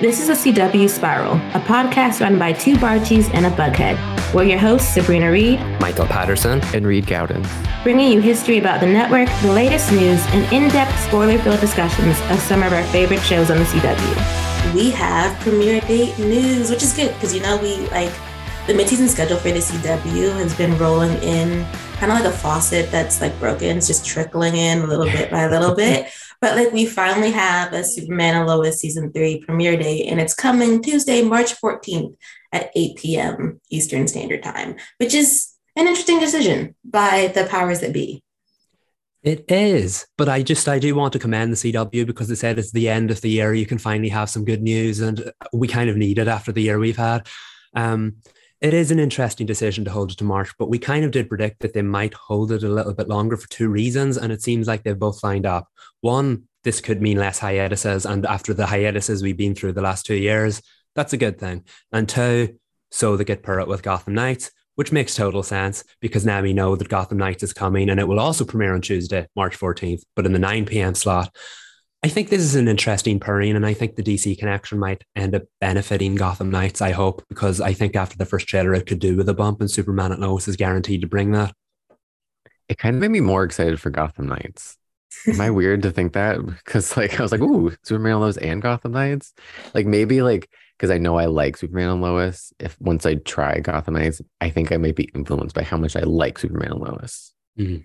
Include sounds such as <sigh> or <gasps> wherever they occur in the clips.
This is a CW Spiral, a podcast run by two Barchies and a Bughead. We're your hosts, Sabrina Reed, Michael Patterson, and Reed Gaudens, bringing you history about the network, the latest news, and in depth spoiler filled discussions of some of our favorite shows on the CW. We have premiere date news, which is good because you know, we like the mid season schedule for the CW has been rolling in kind of like a faucet that's like broken, it's just trickling in a little bit by a little bit. But like we finally have a Superman and Lois season three premiere date, and it's coming Tuesday, March 14th at 8 p.m. Eastern Standard Time, which is an interesting decision by the powers that be. It is, but I just I do want to commend the CW because they said it's the end of the year. You can finally have some good news, and we kind of need it after the year we've had. Um, it is an interesting decision to hold it to March, but we kind of did predict that they might hold it a little bit longer for two reasons. And it seems like they've both lined up. One, this could mean less hiatuses. And after the hiatuses we've been through the last two years, that's a good thing. And two, so they get Perrot with Gotham Knights, which makes total sense because now we know that Gotham Knights is coming and it will also premiere on Tuesday, March 14th, but in the 9 p.m. slot. I think this is an interesting pairing, and I think the DC connection might end up benefiting Gotham Knights. I hope because I think after the first trailer, it could do with a bump, and Superman at Lois is guaranteed to bring that. It kind of made me more excited for Gotham Knights. Am I weird to think that? <laughs> Because like I was like, ooh, Superman and Lois and Gotham Knights. Like maybe like because I know I like Superman and Lois. If once I try Gotham Knights, I think I might be influenced by how much I like Superman and Lois. Mm-hmm.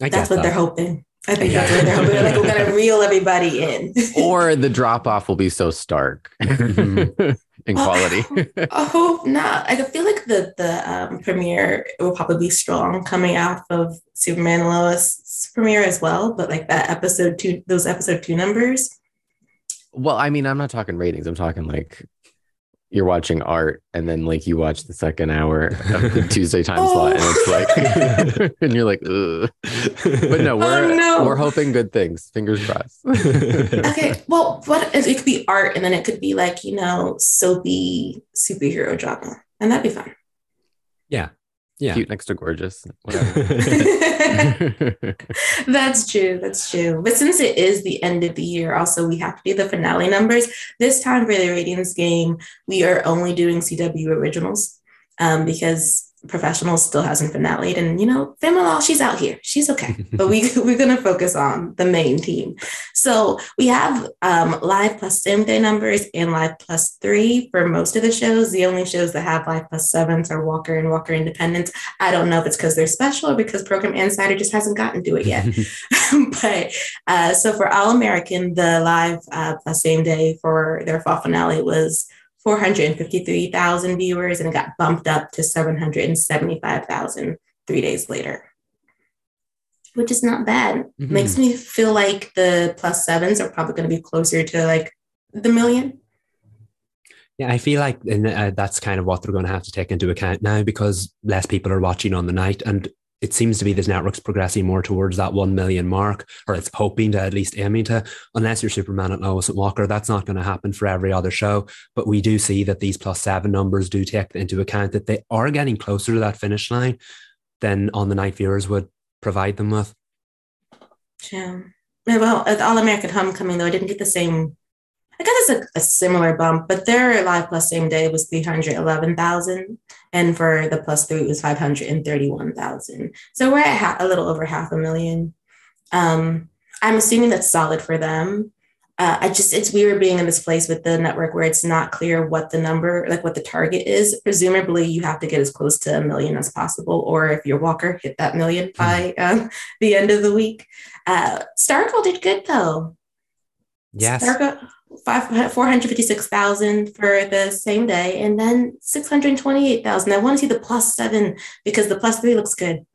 That's what that. they're hoping. I think that's what they're hoping. Like we're gonna <laughs> reel everybody in. or the <laughs> drop off will be so stark mm-hmm. In quality. I hope not. I feel like the the um, premiere will probably be strong coming off of Superman Lois premiere as well. But like that episode two, those episode two numbers. Well, I mean, I'm not talking ratings. I'm talking like you're watching art and then like you watch the second hour of the <laughs> Tuesday time oh. slot and it's like <laughs> and you're like Ugh. but no oh, we're oh, no. we're hoping good things fingers crossed <laughs> okay well what if it could be art and then it could be like you know soapy superhero drama and that'd be fun yeah yeah. cute next to gorgeous. <laughs> <laughs> that's true. That's true. But since it is the end of the year, also we have to do the finale numbers. This time for the ratings game, we are only doing CW originals um, because professional still hasn't finale and you know Famila, she's out here. She's okay. <laughs> But we <laughs> we're going to focus on the main team. So we have um, live plus same day numbers and live plus three for most of the shows. The only shows that have live plus sevens are walker and walker independence i don't know if it's because they're special or because program insider just hasn't gotten to it yet. <laughs> But uh, so for all american the live uh, plus same day for their fall finale was 453,000 viewers and it got bumped up to 775,000 three days later, which is not bad. Mm-hmm. Makes me feel like the plus sevens are probably going to be closer to like the million. Yeah, I feel like and, uh, that's kind of what they're going to have to take into account now because less people are watching on the night. And it seems to be this network's progressing more towards that 1 million mark, or it's hoping to at least aiming to, unless you're Superman and Lois and Walker. That's not going to happen for every other show. But we do see that these plus seven numbers do take into account that they are getting closer to that finish line than on the night viewers would provide them with. Yeah. Well, at All American Homecoming, though, I didn't get the same I guess it's a, a, similar bump, but their live plus same day was 311,000. And for the plus three, it was 531,000. So we're at ha- a little over half a million. Um, I'm assuming that's solid for them. Uh, I just, it's weird being in this place with the network where it's not clear what the number, like what the target is. Presumably, you have to get as close to a million as possible, or if your Walker hit that million hmm. by um, the end of the week. Uh, Stargirl did good though. Yes. Five, 456,000 for the same day and then 628,000. I want to see the plus seven because the plus three looks good.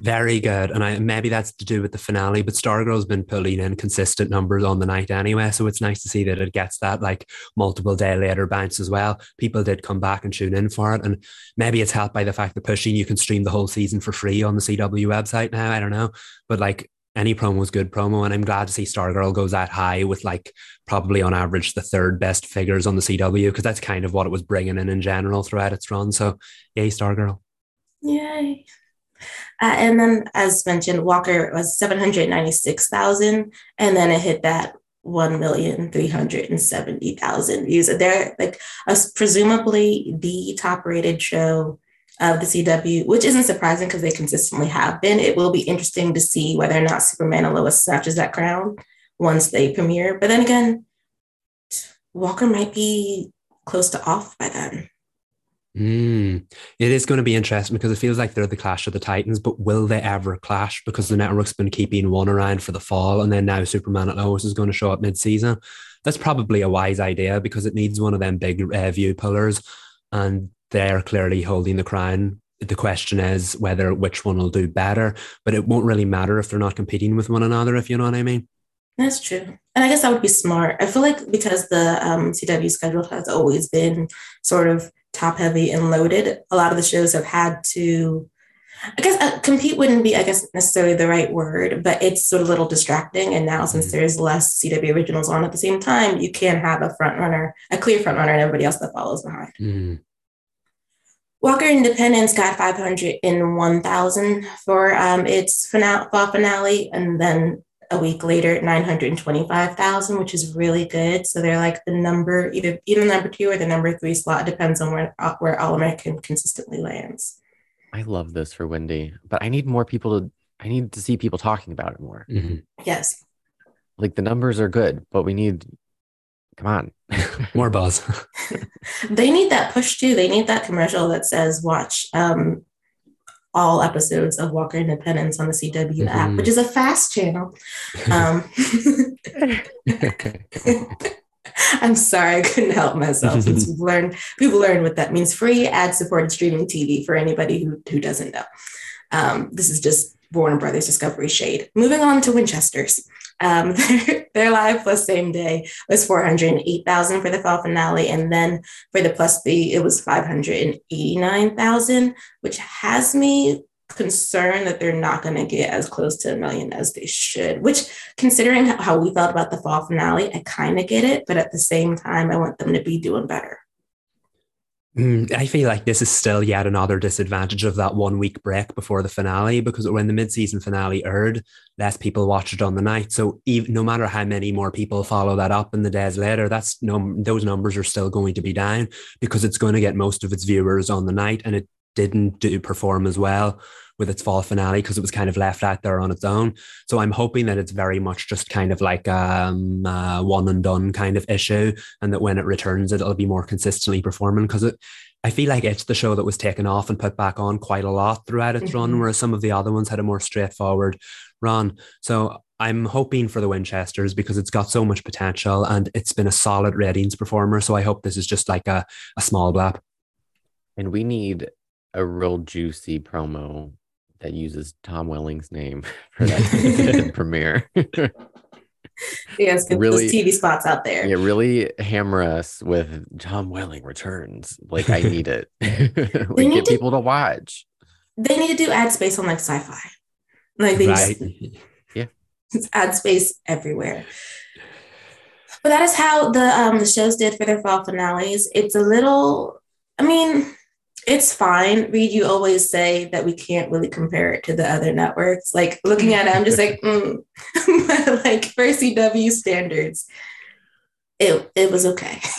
Very good. And I maybe that's to do with the finale, but Stargirl's been pulling in consistent numbers on the night anyway. So it's nice to see that it gets that like multiple day later bounce as well. People did come back and tune in for it. And maybe it's helped by the fact that pushing you can stream the whole season for free on the CW website now. I don't know. But like any promo is good promo. And I'm glad to see Stargirl goes that high with like probably on average the third best figures on the CW because that's kind of what it was bringing in in general throughout its run. So, yay, Stargirl. Yay. Uh, and then, as mentioned, Walker was 796,000. And then it hit that 1,370,000 views. They're like a, presumably the top rated show of the CW, which isn't surprising because they consistently have been. It will be interesting to see whether or not Superman and Lois snatches that crown once they premiere. But then again, Walker might be close to off by then. Mm. It is going to be interesting because it feels like they're the clash of the titans, but will they ever clash? Because the network's been keeping one around for the fall, and then now Superman and Lois is going to show up mid-season. That's probably a wise idea because it needs one of them big uh, view pillars, and they're clearly holding the crown. The question is whether which one will do better, but it won't really matter if they're not competing with one another. If you know what I mean. That's true. And I guess that would be smart. I feel like because the um, CW schedule has always been sort of top heavy and loaded, a lot of the shows have had to, I guess, uh, compete wouldn't be, I guess, necessarily the right word, but it's sort of a little distracting. And now, since mm-hmm. there's less CW originals on at the same time, you can have a front runner, a clear front runner, and everybody else that follows behind. Mm. Walker Independence got 500 in 1,000 for um, its finale, fall finale, and then a week later 925,000 which is really good. So they're like the number either either number 2 or the number 3 slot depends on where uh, where all american consistently lands. I love this for wendy but i need more people to i need to see people talking about it more. Mm-hmm. yes. Like the numbers are good but we need come on <laughs> more buzz <laughs> they need that push too they need that commercial that says watch um all episodes of Walker Independence on the CW mm-hmm. app, which is a fast channel. Um, <laughs> I'm sorry, I couldn't help myself we've learned people learn what that means. Free ad-supported streaming TV for anybody who, who doesn't know. Um, this is just Warner Brothers Discovery shade. Moving on to Winchester's. Um, <laughs> their, live plus same day was 408,000 for the fall finale. And then for the plus three, it was 589,000, which has me concerned that they're not going to get as close to a million as they should, which considering how we felt about the fall finale, I kind of get it. But at the same time, I want them to be doing better. Mm, I feel like this is still yet another disadvantage of that one week break before the finale because when the mid season finale aired, less people watched it on the night. So even, no matter how many more people follow that up in the days later, that's no those numbers are still going to be down because it's going to get most of its viewers on the night, and it didn't do perform as well with its fall finale because it was kind of left out there on its own. So I'm hoping that it's very much just kind of like um, a one and done kind of issue, and that when it returns, it'll be more consistently performing because it. I feel like it's the show that was taken off and put back on quite a lot throughout its mm-hmm. run, whereas some of the other ones had a more straightforward run. So I'm hoping for the Winchesters because it's got so much potential and it's been a solid ratings performer. So I hope this is just like a, a small blap. And we need a real juicy promo that uses Tom Welling's name <laughs> for that <laughs> premiere. <laughs> yes, get really, TV spots out there. Yeah, really hammer us with Tom Welling returns. Like I need it. like need get to, people to watch. They need to do ad space on like sci-fi. Like they right. just, yeah, it's ad space everywhere. But that is how the um the shows did for their fall finales. It's a little, I mean, it's fine. Reed, you always say that we can't really compare it to the other networks. Like looking at it, I'm just like, <laughs> mm. <laughs> like for CW standards, it it was okay. <laughs>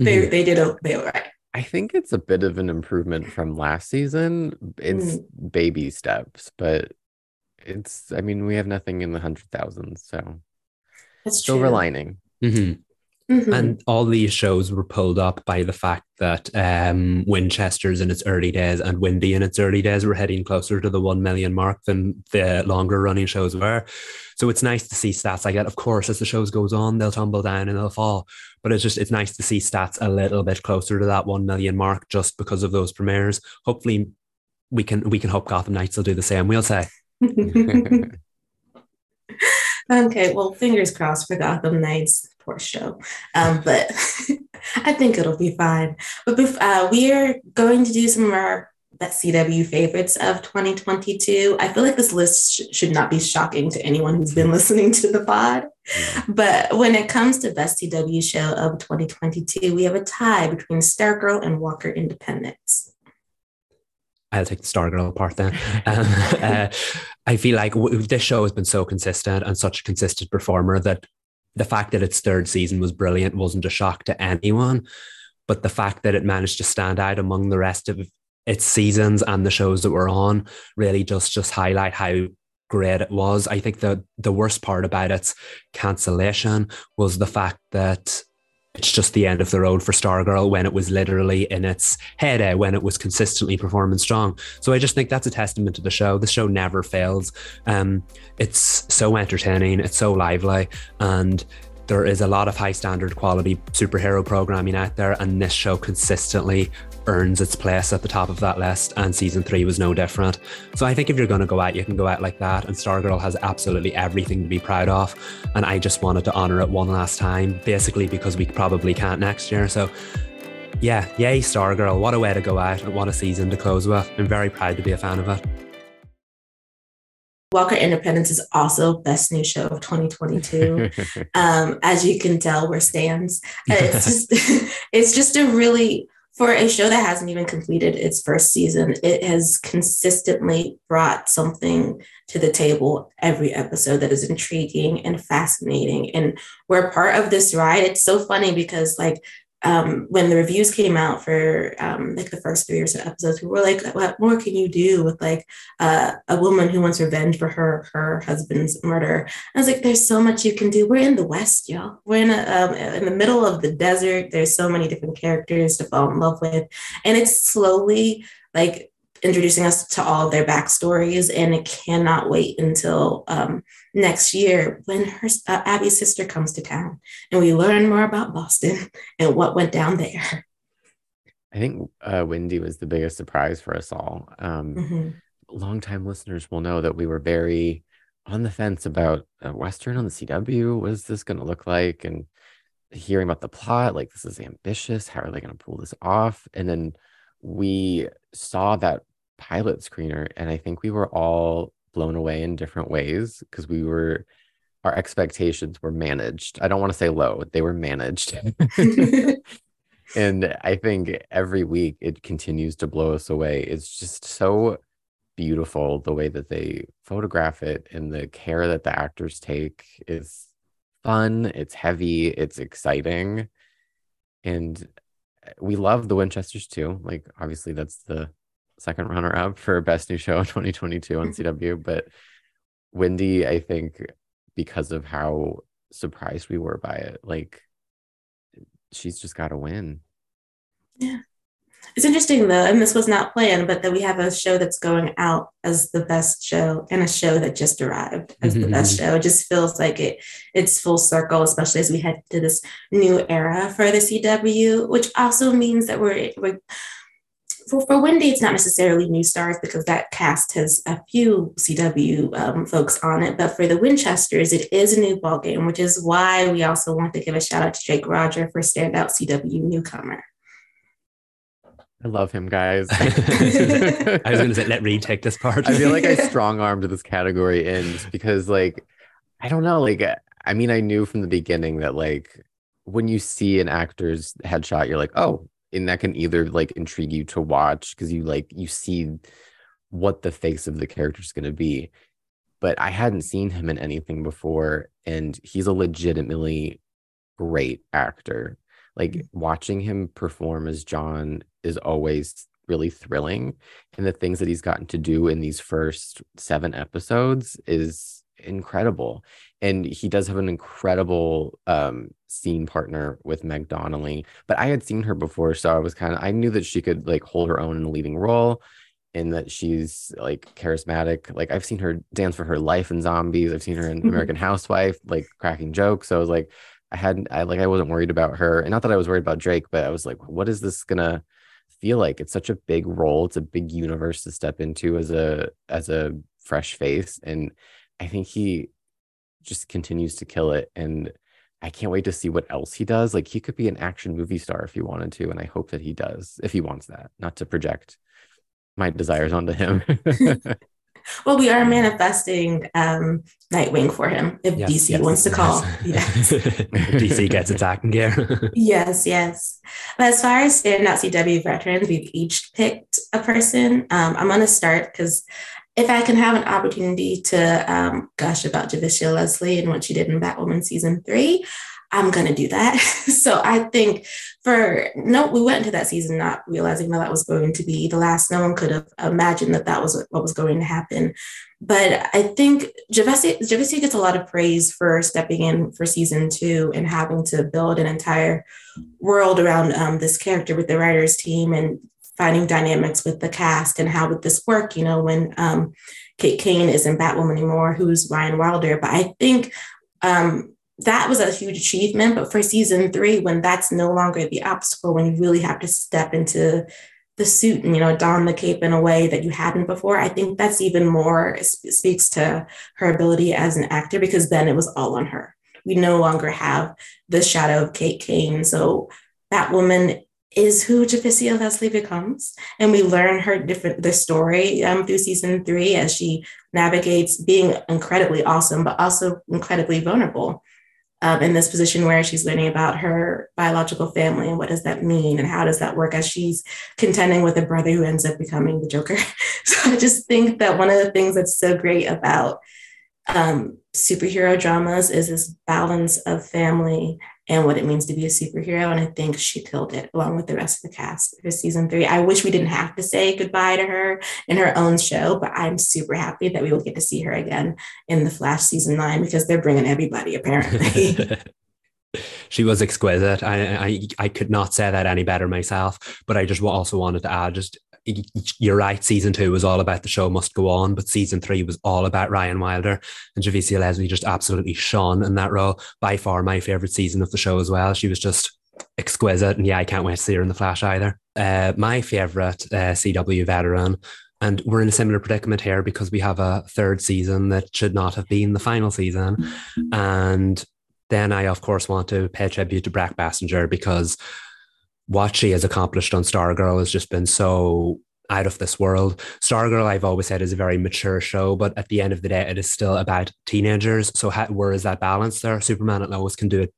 they mm-hmm. they did they were right. I think it's a bit of an improvement from last season. It's mm. baby steps, but it's I mean, we have nothing in the hundred thousands, so that's silver true. lining. Mm-hmm. Mm-hmm. And all these shows were pulled up by the fact that um, Winchester's in its early days and Windy in its early days were heading closer to the 1 million mark than the longer running shows were. So it's nice to see stats like that. Of course, as the shows goes on, they'll tumble down and they'll fall. But it's just, it's nice to see stats a little bit closer to that 1 million mark just because of those premieres. Hopefully we can, we can hope Gotham Knights will do the same. We'll say. <laughs> okay. Well, fingers crossed for Gotham Knights poor show. Um, but <laughs> I think it'll be fine. But uh, we are going to do some of our best CW favorites of 2022. I feel like this list sh- should not be shocking to anyone who's been <laughs> listening to the pod. But when it comes to best CW show of 2022, we have a tie between Stargirl and Walker Independence. I'll take the Stargirl part then. <laughs> Um, uh, I feel like w- this show has been so consistent and such a consistent performer that the fact that its third season was brilliant wasn't a shock to anyone. But the fact that it managed to stand out among the rest of its seasons and the shows that were on really just just highlight how great it was. I think the the worst part about its cancellation was the fact that it's just the end of the road for Stargirl when it was literally in its heyday, when it was consistently performing strong. So I just think that's a testament to the show. The show never fails. Um, it's so entertaining, it's so lively, and there is a lot of high standard quality superhero programming out there, and this show consistently earns its place at the top of that list, and season three was no different. So I think if you're going to go out, you can go out like that, and Stargirl has absolutely everything to be proud of. And I just wanted to honor it one last time, basically because we probably can't next year. So yeah, yay, Stargirl. What a way to go out and what a season to close with. I'm very proud to be a fan of it. Walker Independence is also best new show of 2022. <laughs> um, as you can tell, we're stands. It's just <laughs> it's just a really for a show that hasn't even completed its first season, it has consistently brought something to the table every episode that is intriguing and fascinating. And we're part of this ride. It's so funny because, like, um, when the reviews came out for um, like the first three or so episodes, we were like, "What more can you do with like uh, a woman who wants revenge for her her husband's murder?" I was like, "There's so much you can do. We're in the West, y'all. We're in a, um, in the middle of the desert. There's so many different characters to fall in love with, and it's slowly like introducing us to all of their backstories. And it cannot wait until um, next year when her uh, Abby's sister comes to town and we learn more about Boston <laughs> and what went down there. I think uh, Wendy was the biggest surprise for us all. Um, mm-hmm. Longtime listeners will know that we were very on the fence about a Western on the CW. What is this going to look like? And hearing about the plot, like this is ambitious. How are they going to pull this off? And then we saw that pilot screener, and I think we were all blown away in different ways because we were our expectations were managed. I don't want to say low, they were managed. <laughs> <laughs> and I think every week it continues to blow us away. It's just so beautiful the way that they photograph it and the care that the actors take is fun, it's heavy, it's exciting. And we love the Winchesters too. Like obviously that's the second runner up for best new show <laughs> 2022 on mm-hmm. CW. But Wendy, I think because of how surprised we were by it, like she's just got to win. Yeah. It's interesting though, and this was not planned, but that we have a show that's going out as the best show and a show that just arrived as the best show. It just feels like it it's full circle, especially as we head to this new era for the CW, which also means that we're we're for, for Wendy, it's not necessarily new stars because that cast has a few CW um, folks on it. But for the Winchesters, it is a new ballgame, which is why we also want to give a shout out to Drake Rodger for standout CW newcomer. I love him, guys. <laughs> I was going to say, <laughs> let Reed take this part. I feel like I <laughs> strong armed this category in because, like, I don't know. Like, I mean, I knew from the beginning that, like, when you see an actor's headshot, you're like, oh, and that can either like intrigue you to watch because you like, you see what the face of the character is going to be. But I hadn't seen him in anything before, and he's a legitimately great actor. Like, mm-hmm. watching him perform as John is always really thrilling and the things that he's gotten to do in these first seven episodes is incredible and he does have an incredible um, scene partner with meg donnelly but i had seen her before so i was kind of i knew that she could like hold her own in a leading role and that she's like charismatic like i've seen her dance for her life in zombies i've seen her in american housewife like cracking jokes so i was like i hadn't i like i wasn't worried about her and not that i was worried about drake but i was like what is this gonna feel like? It's such a big role it's a big universe to step into as a as a fresh face and i think he just continues to kill it and i can't wait to see what else he does like he could be an action movie star if he wanted to and i hope that he does if he wants that not to project my desires onto him <laughs> well, we are manifesting um, Nightwing for him if yes, DC yes, wants to call. <laughs> Yes. DC gets its acting gear. <laughs> yes, yes. But as far as standout CW veterans, we've each picked a person. Um, I'm going to start because if I can have an opportunity to um, gush about Javicia Leslie and what she did in Batwoman season three, I'm going to do that. <laughs> so I think for no, we went into that season not realizing that that was going to be the last. No one could have imagined that that was what was going to happen. But I think Javicia, Javicia gets a lot of praise for stepping in for season two and having to build an entire world around um, this character with the writers team and finding dynamics with the cast and how would this work, you know, when um, Kate Kane isn't Batwoman anymore, who's Ryan Wilder. But I think um, that was a huge achievement. But for season three, when that's no longer the obstacle, when you really have to step into the suit and you know don the cape in a way that you hadn't before i think that's even more speaks to her ability as an actor because then it was all on her we no longer have the shadow of kate kane so batwoman is who Javicia Leslie becomes. And we learn her different the story um, through season three as she navigates being incredibly awesome, but also incredibly vulnerable um, in this position where she's learning about her biological family and what does that mean and how does that work as she's contending with a brother who ends up becoming the Joker. <laughs> so I just think that one of the things that's so great about um, superhero dramas is this balance of family and what it means to be a superhero. And I think she killed it along with the rest of the cast for season three. I wish we didn't have to say goodbye to her in her own show, but I'm super happy that we will get to see her again in the Flash season nine because they're bringing everybody apparently. <laughs> <laughs> she was exquisite. I, I I could not say that any better myself. But I just also wanted to add just you're right. Season two was all about the show must go on, but season three was all about Ryan Wilder and Javicia Leslie just absolutely shone in that role. By far my favorite season of the show as well. She was just exquisite, and yeah, I can't wait to see her in the Flash either. Uh, my favorite uh, CW veteran, and we're in a similar predicament here because we have a third season that should not have been the final season, and then I of course want to pay tribute to Brec Bassinger because what she has accomplished on Stargirl has just been so out of this world. Stargirl, I've always said, is a very mature show, but at the end of the day, it is still about teenagers. So, how, where is that balance there? Superman and Lois can do it,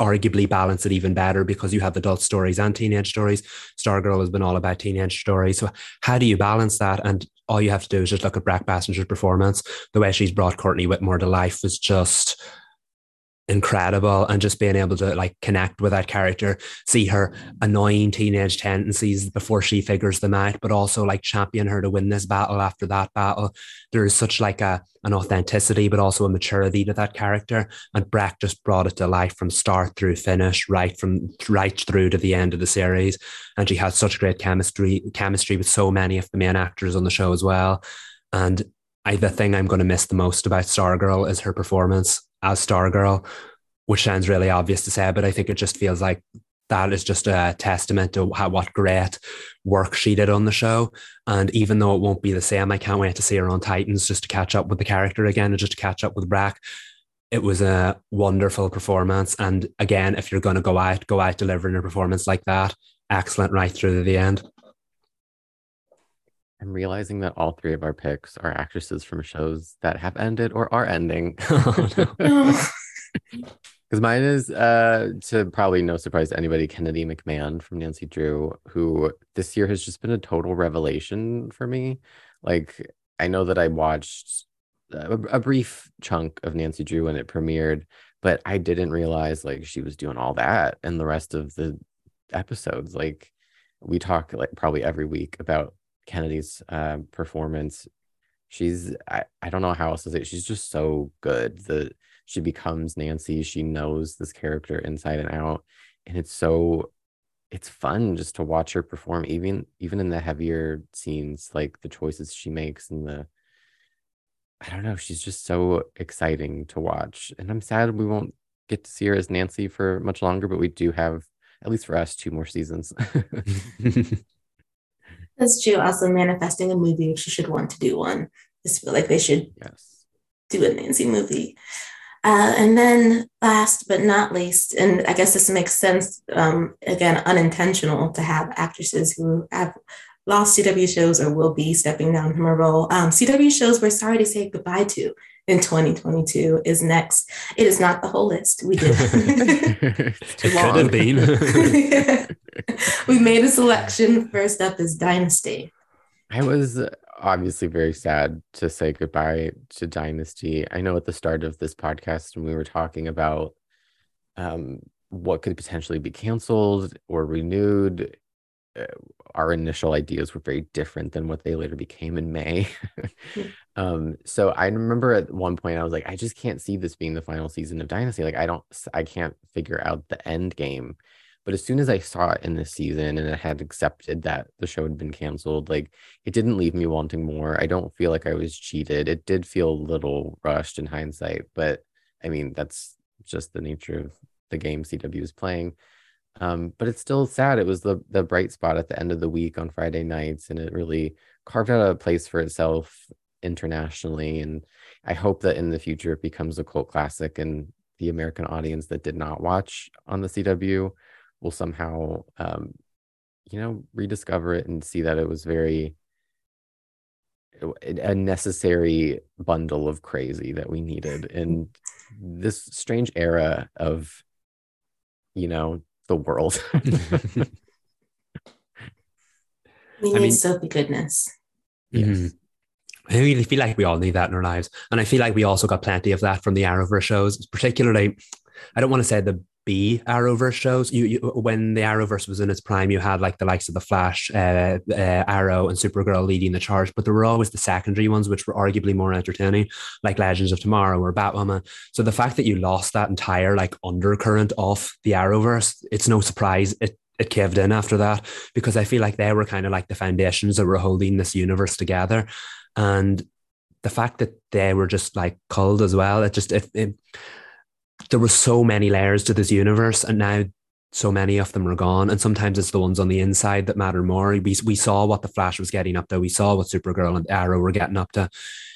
arguably balance it even better because you have adult stories and teenage stories. Stargirl has been all about teenage stories. So, how do you balance that? And all you have to do is just look at Brec Bassinger's performance. The way she's brought Courtney Whitmore to life was just incredible and just being able to like connect with that character see her annoying teenage tendencies before she figures them out but also like champion her to win this battle after that battle. There's such like a an authenticity but also a maturity to that character and Brec just brought it to life from start through finish right from right through to the end of the series. And she had such great chemistry chemistry with so many of the main actors on the show as well. And I, the thing I'm going to miss the most about Stargirl is her performance as Stargirl, which sounds really obvious to say, but I think it just feels like that is just a testament to how what great work she did on the show. And even though it won't be the same, I can't wait to see her on Titans just to catch up with the character again and just to catch up with Brec. It was a wonderful performance. And again, if you're going to go out, go out delivering a performance like that. Excellent right through to the end. I'm realizing that all three of our picks are actresses from shows that have ended or are ending. <laughs> Because oh, mine is, uh, to probably no surprise to anybody, Kennedy McMann from Nancy Drew, who this year has just been a total revelation for me. Like, I know that I watched a, a brief chunk of Nancy Drew when it premiered, but I didn't realize like she was doing all that and the rest of the episodes. Like, we talk like probably every week about Kennedy's uh, performance. She's I, I don't know how else to say it. She's just so good. The she becomes Nancy. She knows this character inside and out, and it's so it's fun just to watch her perform. Even even in the heavier scenes, like the choices she makes and the I don't know. She's just so exciting to watch, and I'm sad we won't get to see her as Nancy for much longer. But we do have, at least for us, two more seasons. <laughs> <laughs> That's true. Also, manifesting a movie if she should want to do one. I just feel like they should yes. do a Nancy movie. Uh, and then, last but not least, and I guess this makes sense, um, again, unintentional to have actresses who have lost CW shows or will be stepping down from a role. Um, CW shows we're sorry to say goodbye to in 2022 is next. It is not the whole list. We did. <laughs> <laughs> it could have been. <laughs> <laughs> we made a selection. First up is Dynasty. I was obviously very sad to say goodbye to Dynasty. I know at the start of this podcast when we were talking about um, what could potentially be canceled or renewed, uh, our initial ideas were very different than what they later became in May. <laughs> Um, so I remember at one point I was like, I just can't see this being the final season of Dynasty. Like I don't, I can't figure out the end game. But as soon as I saw it in this season and I had accepted that the show had been canceled, like it didn't leave me wanting more. I don't feel like I was cheated. It did feel a little rushed in hindsight, but I mean, that's just the nature of the game CW is playing. Um, but it's still sad. It was the the bright spot at the end of the week on Friday nights, and it really carved out a place for itself internationally. And I hope that in the future it becomes a cult classic, and the American audience that did not watch on the CW will somehow, um, you know, rediscover it and see that it was very a necessary bundle of crazy that we needed in this strange era of you know the world. <laughs> we need I mean, Sophie goodness. Yes. Mm-hmm. I really feel like we all need that in our lives. And I feel like we also got plenty of that from the Arrowverse shows, particularly, I don't want to say the B Arrowverse shows. You, you, when the Arrowverse was in its prime, you had like the likes of the Flash, uh, uh, Arrow, and Supergirl leading the charge, but there were always the secondary ones, which were arguably more entertaining, like Legends of Tomorrow or Batwoman. So the fact that you lost that entire like undercurrent of the Arrowverse, it's no surprise it it caved in after that because I feel like they were kind of like the foundations that were holding this universe together, and the fact that they were just like culled as well, it just it, it there were so many layers to this universe, and now so many of them are gone. And sometimes it's the ones on the inside that matter more. We, we saw what the Flash was getting up to. We saw what Supergirl and Arrow were getting up to.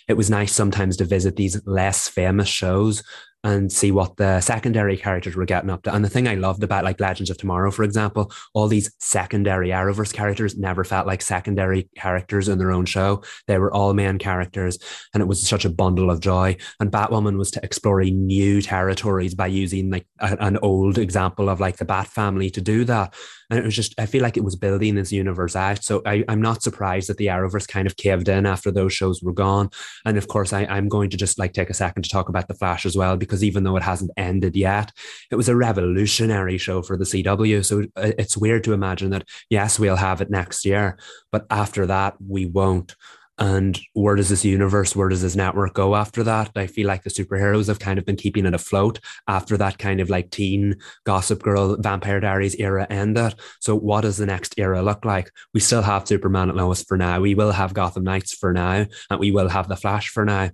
It was nice sometimes to visit these less famous shows and see what the secondary characters were getting up to. And the thing I loved about like Legends of Tomorrow, for example, all these secondary Arrowverse characters never felt like secondary characters in their own show. They were all main characters, and it was such a bundle of joy. And Batwoman was to exploring new territories by using like a, an old example of like the Bat family to do that. And it was just, I feel like it was building this universe out. So I, am not surprised that the Arrowverse kind of caved in after those shows were gone. And of course, I, I'm going to just like take a second to talk about The Flash as well, because even though it hasn't ended yet, it was a revolutionary show for the CW. So it's weird to imagine that, yes, we'll have it next year, but after that, we won't. And where does this universe, where does this network go after that? I feel like the superheroes have kind of been keeping it afloat after that kind of like teen Gossip Girl, Vampire Diaries era ended. So, what does the next era look like? We still have Superman and Lois for now. We will have Gotham Knights for now, and we will have The Flash for now.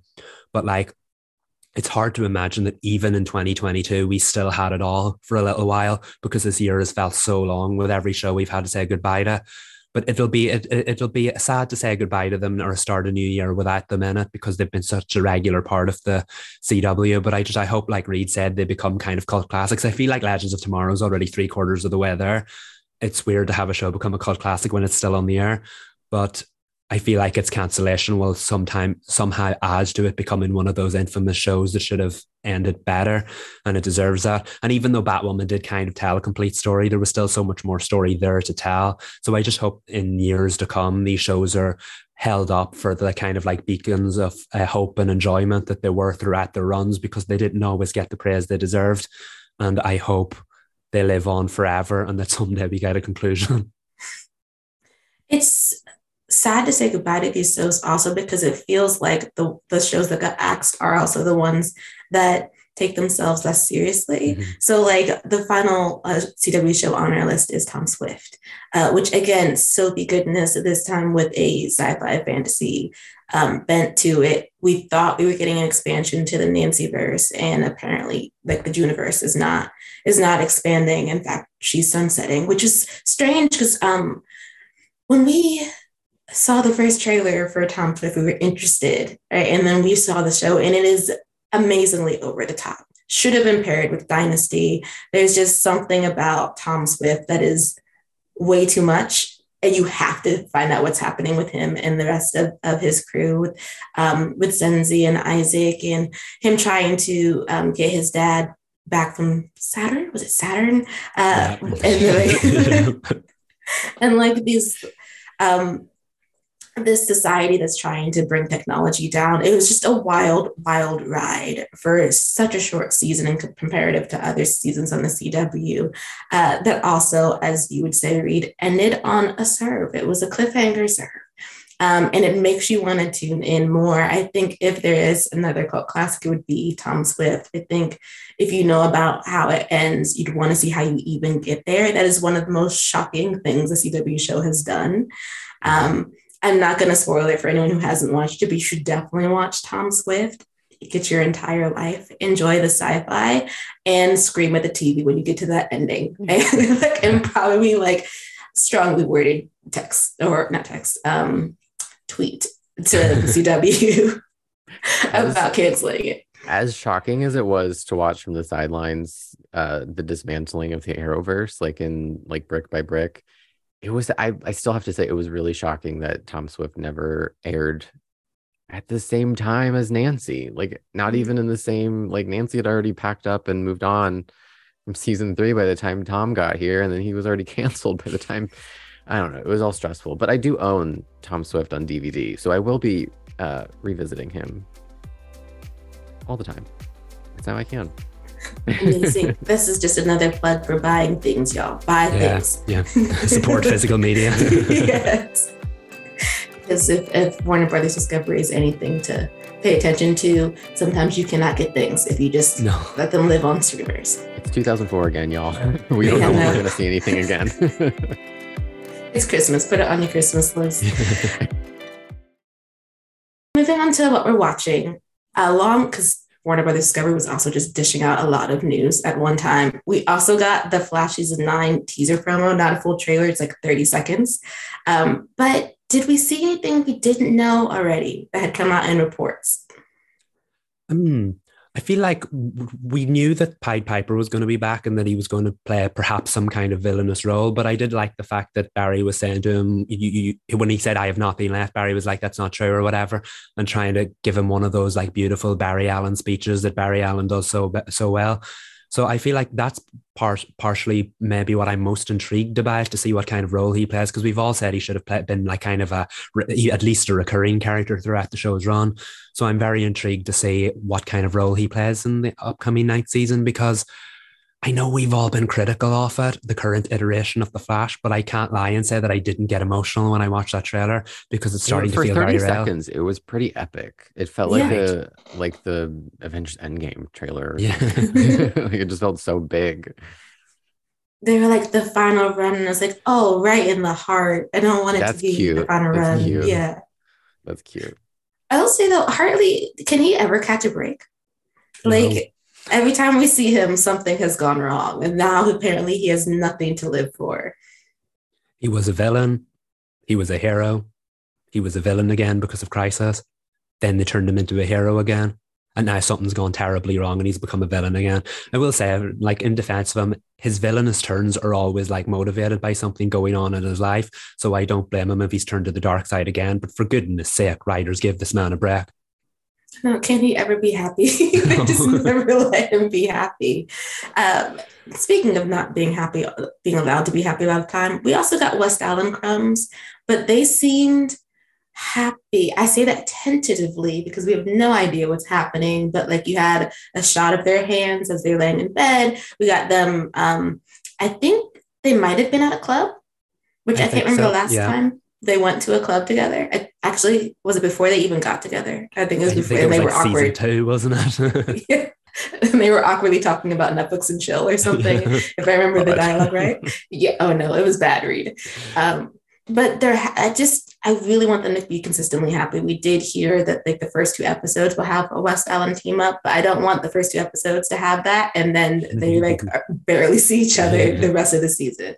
But like, it's hard to imagine that even in 2022 we still had it all for a little while because this year has felt so long with every show we've had to say goodbye to but it'll be it, it'll be sad to say goodbye to them or start a new year without them in it because they've been such a regular part of the CW. But I just I hope, like Reed said, they become kind of cult classics. I feel like Legends of Tomorrow is already three quarters of the way there. It's weird to have a show become a cult classic when it's still on the air, but I feel like its cancellation will sometime somehow add to it becoming one of those infamous shows that should have ended better, and it deserves that. And even though Batwoman did kind of tell a complete story, there was still so much more story there to tell. So I just hope in years to come these shows are held up for the kind of like beacons of uh, hope and enjoyment that they were throughout their runs because they didn't always get the praise they deserved. And I hope they live on forever and that someday we get a conclusion. It's sad to say goodbye to these shows also because it feels like the, the shows that got axed are also the ones that take themselves less seriously. Mm-hmm. So, like the final uh, CW show on our list is Tom Swift, uh, which again, Sophie goodness, this time with a sci fi fantasy um, bent to it. We thought we were getting an expansion to the Nancy verse, and apparently, like the Drewniverse is not is not expanding. In fact, she's sunsetting, which is strange because um, when we saw the first trailer for Tom Swift, we were interested, right? And then we saw the show, and it is amazingly over the top. Should have been paired with Dynasty. There's just something about Tom Swift that is way too much. And you have to find out what's happening with him and the rest of, of his crew, um, with Zenzi and Isaac, and him trying to um, get his dad back from Saturn. Was it Saturn? Uh, <laughs> and, like, <laughs> <laughs> and like these um, this society that's trying to bring technology down. It was just a wild, wild ride for such a short season and comparative to other seasons on the CW. Uh, that also, as you would say, Reed, ended on a serve. It was a cliffhanger serve. Um, and it makes you want to tune in more. I think if there is another cult classic, it would be Tom Swift. I think if you know about how it ends, you'd want to see how you even get there. That is one of the most shocking things the CW show has done. Um, I'm not going to spoil it for anyone who hasn't watched it, but you should definitely watch Tom Swift. Get your entire life, enjoy the sci-fi, and scream at the TV when you get to that ending. <laughs> <laughs> and, and probably like strongly worded text or not text, um, tweet to <laughs> CW about canceling it. As shocking as it was to watch from the sidelines, uh, the dismantling of the Arrowverse, like in like brick by brick, it was I, I still have to say it was really shocking that Tom Swift never aired at the same time as Nancy. Like not mm. even in the same like Nancy had already packed up and moved on from season 3 by the time Tom got here and then he was already <laughs> canceled by the time I don't know. It was all stressful, but I do own Tom Swift on DVD, so I will be uh, revisiting him all the time. That's how I can. Amazing. this is just another plug for buying things, y'all. Buy yeah, things. Yeah. <laughs> Support physical media. yes. Because if, if Warner Brothers Discovery is anything to pay attention to, sometimes you cannot get things if you just no. let them live on streamers. It's 2004 again, y'all. <laughs> We don't yeah, know when we're going to see <laughs> anything again. it's Christmas. Put it on your Christmas list. Moving on to what we're watching. Along, because Warner Brothers Discovery was also just dishing out a lot of news at one time. We also got the Flash Season 9 teaser promo, not a full trailer, it's like 30 seconds. Um, but did we see anything we didn't know already that had come out in reports? Um, I feel like we knew that Pied Piper was going to be back and that he was going to play perhaps some kind of villainous role. But I did like the fact that Barry was saying to him, you, you, when he said, I have not been left, Barry was like, that's not true or whatever, and trying to give him one of those like beautiful Barry Allen speeches that Barry Allen does so, so well. So I feel like that's part partially maybe what I'm most intrigued about to see what kind of role he plays because we've all said he should have play, been like kind of a at least a recurring character throughout the show's run. So I'm very intrigued to see what kind of role he plays in the upcoming ninth season because I know we've all been critical of it, the current iteration of the Flash, but I can't lie and say that I didn't get emotional when I watched that trailer because it's starting to feel very seconds, real. It was pretty epic. It felt like yeah. a like the Avengers Endgame trailer. Yeah, <laughs> <laughs> like it just felt so big. They were like the final run, and I was like, "Oh, right in the heart." I don't want it That's to be cute. the final That's run. Cute. Yeah, That's cute. I will say though, Hartley, can he ever catch a break? Like every time we see him, something has gone wrong. And now apparently he has nothing to live for. He was a villain. He was a hero. He was a villain again because of Crisis. Then they turned him into a hero again. And now something's gone terribly wrong and he's become a villain again. I will say, like in defense of him, his villainous turns are always like motivated by something going on in his life. So I don't blame him if he's turned to the dark side again. But for goodness sake, writers, give this man a break. No, can he ever be happy? <laughs> they <laughs> just never let him be happy. Um, speaking of not being happy, being allowed to be happy all the time, we also got West Allen crumbs, but they seemed happy. I say that tentatively because we have no idea what's happening, but like you had a shot of their hands as they're laying in bed. We got them, um, I think they might have been at a club, which I, I can't remember so. last yeah. time they went to a club together. I, actually, was it before they even got together? I think it was before. and they like were awkward too, wasn't it? <laughs> <laughs> yeah. And <laughs> they were awkwardly talking about Netflix and chill or something, if I remember the dialogue right. Yeah. Oh no, it was bad read. Um, but there, I just, I really want them to be consistently happy. We did hear that like the first two episodes will have a West Allen team up, but I don't want the first two episodes to have that and then they like barely see each other the rest of the season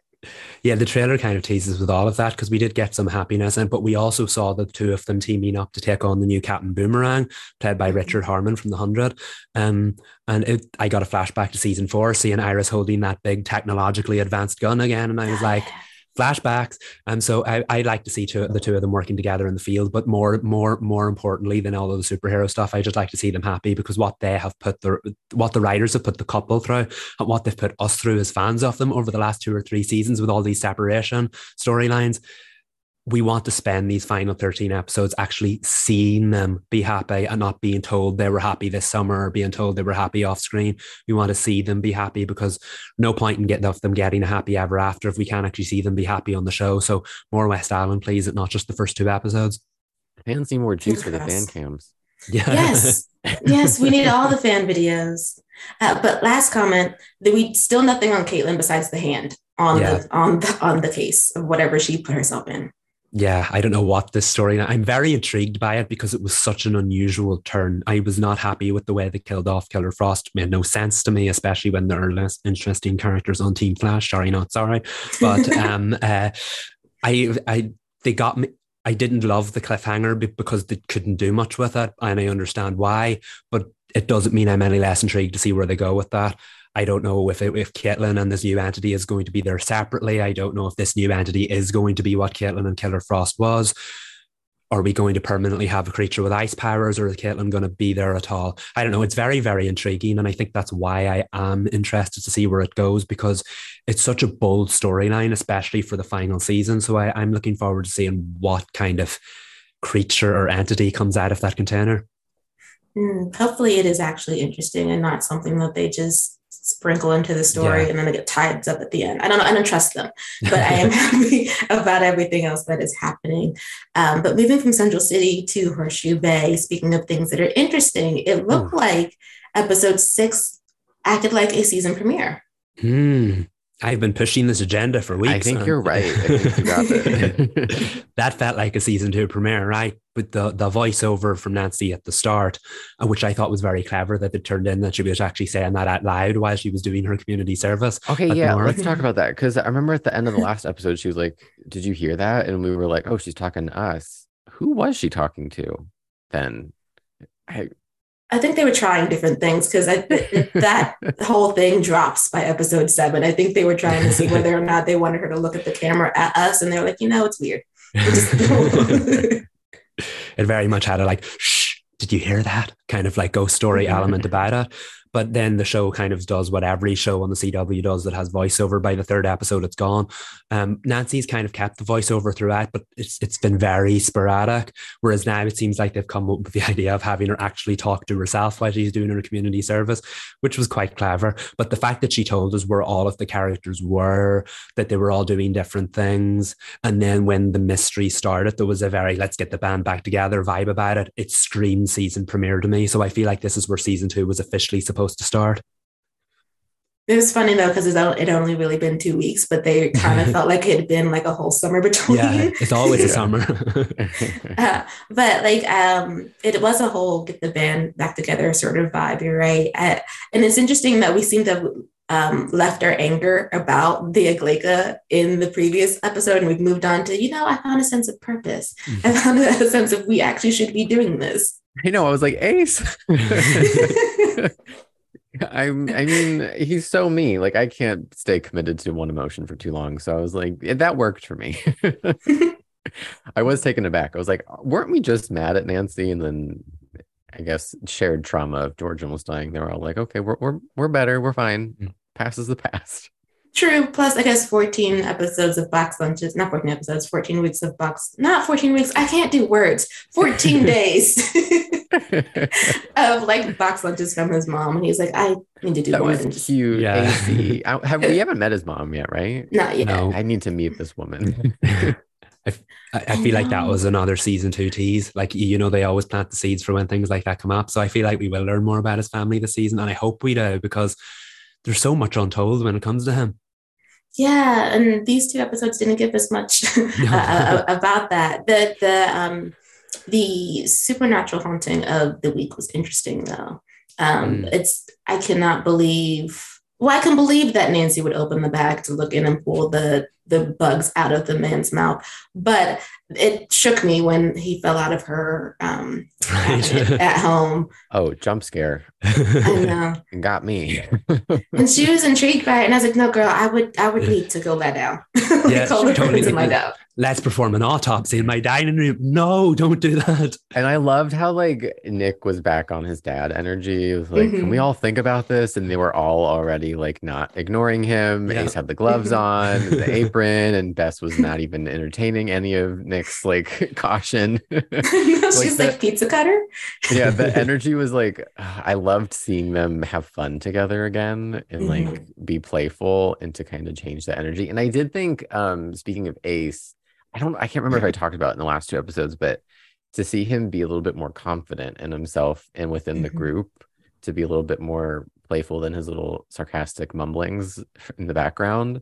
yeah, the trailer kind of teases with all of that because we did get some happiness, and but we also saw the two of them teaming up to take on the new Captain Boomerang, played by mm-hmm. Richard Harmon from The Hundred. Um, and it, I got a flashback to season four, seeing Iris holding that big technologically advanced gun again, and I was like <laughs> flashbacks. And so I, I like to see two, the two of them working together in the field, but more, more, more importantly than all of the superhero stuff, I just like to see them happy because what they have put the, what the writers have put the couple through and what they've put us through as fans of them over the last two or three seasons with all these separation storylines we want to spend these final 13 episodes actually seeing them be happy and not being told they were happy this summer or being told they were happy off screen. We want to see them be happy because no point in getting of them getting a happy ever after if we can't actually see them be happy on the show. So more West Allen, please, not just the first two episodes. Fans need more juice for the fan cams. Yeah. Yes. yes, we need all the fan videos. Uh, but last comment, that we still nothing on Caitlin besides the hand on Yeah. the on the on the case of whatever she put herself in. Yeah, I don't know what this story. I'm very intrigued by it because it was such an unusual turn. I was not happy with the way they killed off Killer Frost. It made no sense to me, especially when there are less interesting characters on Team Flash. Sorry, not sorry, but <laughs> um, uh, I, I, they got me. I didn't love the cliffhanger because they couldn't do much with it, and I understand why. But it doesn't mean I'm any less intrigued to see where they go with that. I don't know if it, if Caitlin and this new entity is going to be there separately. I don't know if this new entity is going to be what Caitlin and Killer Frost was. Are we going to permanently have a creature with ice powers, or is Caitlin going to be there at all? I don't know. It's very, very intriguing, and I think that's why I am interested to see where it goes because it's such a bold storyline, especially for the final season. So I, I'm looking forward to seeing what kind of creature or entity comes out of that container. Hmm, hopefully, it is actually interesting and not something that they just sprinkle into the story Yeah. and then it get tied up at the end. I don't know. I don't trust them, but I am <laughs> happy about everything else that is happening. Um, but moving from Central City to Horseshoe Bay, speaking of things that are interesting, it looked like episode six acted like a season premiere. Hmm. I've been pushing this agenda for weeks. I think and- you're right. I think you got it. <laughs> <laughs> that felt like a season two premiere, right? With the the voiceover from Nancy at the start, uh, which I thought was very clever that it turned in that she was actually saying that out loud while she was doing her community service. Okay, yeah, Nora. let's talk about that because I remember at the end of the last episode, she was like, "Did you hear that?" And we were like, "Oh, she's talking to us." Who was she talking to then? I, I think they were trying different things because <laughs> that whole thing drops by episode seven. I think they were trying to see whether or not they wanted her to look at the camera at us, and they're like, you know, it's weird. <laughs> it very much had a like, shh, did you hear that? Kind of like ghost story element about it. But then the show kind of does what every show on the CW does that has voiceover. By the third episode, it's gone. Um, Nancy's kind of kept the voiceover throughout, but it's it's been very sporadic. Whereas now it seems like they've come up with the <laughs> idea of having her actually talk to herself while she's doing her community service, which was quite clever. But the fact that she told us where all of the characters were, that they were all doing different things, and then when the mystery started, there was a very let's get the band back together vibe about it. It screamed season premiere to me. So I feel like this is where season two was officially supposed to start. It was funny though because it only really been two weeks, but they <laughs> kind of felt like it had been like a whole summer between. Yeah, it's always a <laughs> summer. Uh, but like um it was a whole get the band back together sort of vibe you're right Uh, and it's interesting that we seem to have um, left our anger about the Aglaeca in the previous episode and we've moved on to you know i found a sense of purpose i found a sense of we actually should be doing this I know. I was like, Ace. <laughs> I'm. I mean, he's so me. Like, I can't stay committed to one emotion for too long. So I was like, that worked for me. <laughs> <laughs> I was taken aback. I was like, weren't we just mad at Nancy? And then I guess shared trauma of George almost dying. They were all like, okay, we're we're we're better. We're fine. Mm. Past is the past. True. Plus, I guess 14 episodes of box lunches, not 14 episodes, 14 weeks of box, not 14 weeks. I can't do words. 14 <laughs> days <laughs> of like box lunches from his mom. And he's like, I need to do that more was than just, cute. Yeah. Ace. <laughs> I, have we haven't met his mom yet, right? not yet. No. I need to meet this woman. I, I feel like that was another season two tease. Like you know, they always plant the seeds for when things like that come up. So I feel like we will learn more about his family this season, and I hope we do because there's so much untold when it comes to him. Yeah, and these two episodes didn't give us much <laughs> uh, <laughs> about that. The the um the supernatural haunting of the week was interesting though. Um, Mm. It's I cannot believe. Well, I can believe that Nancy would open the bag to look in and pull the the bugs out of the man's mouth, but it shook me when he fell out of her um, <laughs> cabinet Right. at home. oh, jump scare. I <laughs> know. Got me. <laughs> And she was intrigued by it, and I was like, "No, girl, I would, I would need to go lie down. <laughs> like, Yeah, call the totally. totally. to lie down." Let's perform an autopsy in my dining room. No, don't do that. And I loved how like Nick was back on his dad energy. It was like, can we Mhm. all think about this? And they were all already like not ignoring him. Yeah. Ace had the gloves on, the apron. apron, and Bess was not even entertaining any of Nick's like caution. no, she's the- like pizza cutter. yeah, the energy was like I loved seeing them have fun together again and like be playful and to kind of change the energy. And I did think, um, speaking of Ace, I don't I can't remember if I talked about it in the last two episodes, but to see him be a little bit more confident in himself and within the Mhm. group, to be a little bit more playful than his little sarcastic mumblings <laughs> in the background.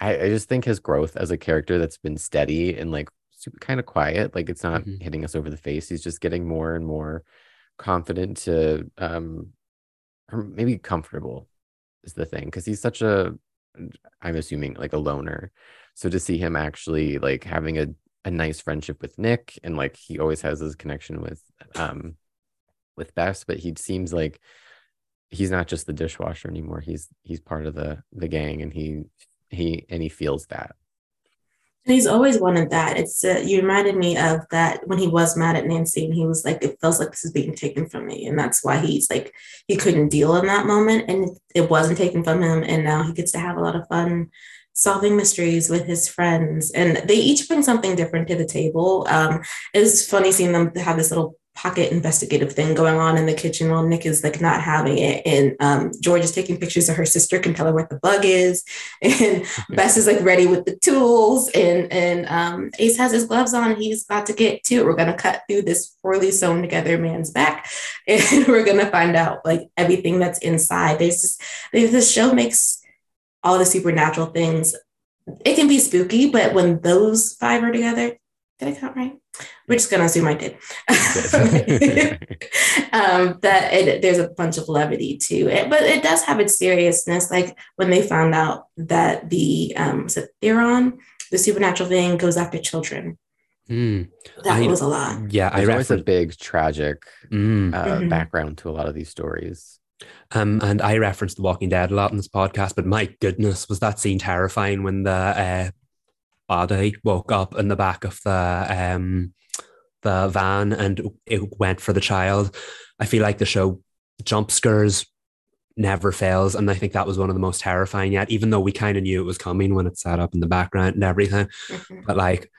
I, I just think his growth as a character that's been steady and like super kind of quiet, like it's not Mhm. hitting us over the face. He's just getting more and more confident to um or maybe comfortable is the thing because he's such a i'm assuming like a loner. So to see him actually like having a, a nice friendship with nick and like he always has his connection with um with bess but he seems like he's not just the dishwasher anymore. He's he's part of the the gang and he he and he feels that he's always wanted that. It's uh, you reminded me of that when he was mad at Nancy and he was like, "It feels like this is being taken from me," and that's why he's like he couldn't deal in that moment, and it wasn't taken from him, and now he gets to have a lot of fun solving mysteries with his friends, and they each bring something different to the table. Um, funny seeing them have this little pocket investigative thing going on in the kitchen while Nick is like not having it. And um, George is taking pictures of her sister, can tell her what the bug is. <laughs> And Bess is like ready with the tools. And and um, Ace has his gloves on. He's about to get to it. We're gonna cut through this poorly sewn together man's back, <laughs> and we're gonna find out like everything that's inside. There's this, there's this show makes all the supernatural things. It can be spooky, but when those five are together, did I count right? We're just gonna assume I did. <laughs> um, that it, there's a bunch of levity to it, but it does have its seriousness. Like when they found out that the um, was it Theron, the supernatural thing, goes after children. Hmm. That I- was a lot. Yeah, I there's always a big tragic Mm. uh, Mhm. background to a lot of these stories Um, and I referenced The Walking Dead a lot in this podcast, but my goodness, was that scene terrifying when the uh, body woke up in the back of the um, the van and it went for the child. I feel like the show jump scares never fails, and I think that was one of the most terrifying yet. Even though we kind of knew it was coming when it sat up in the background and everything, Mhm. but like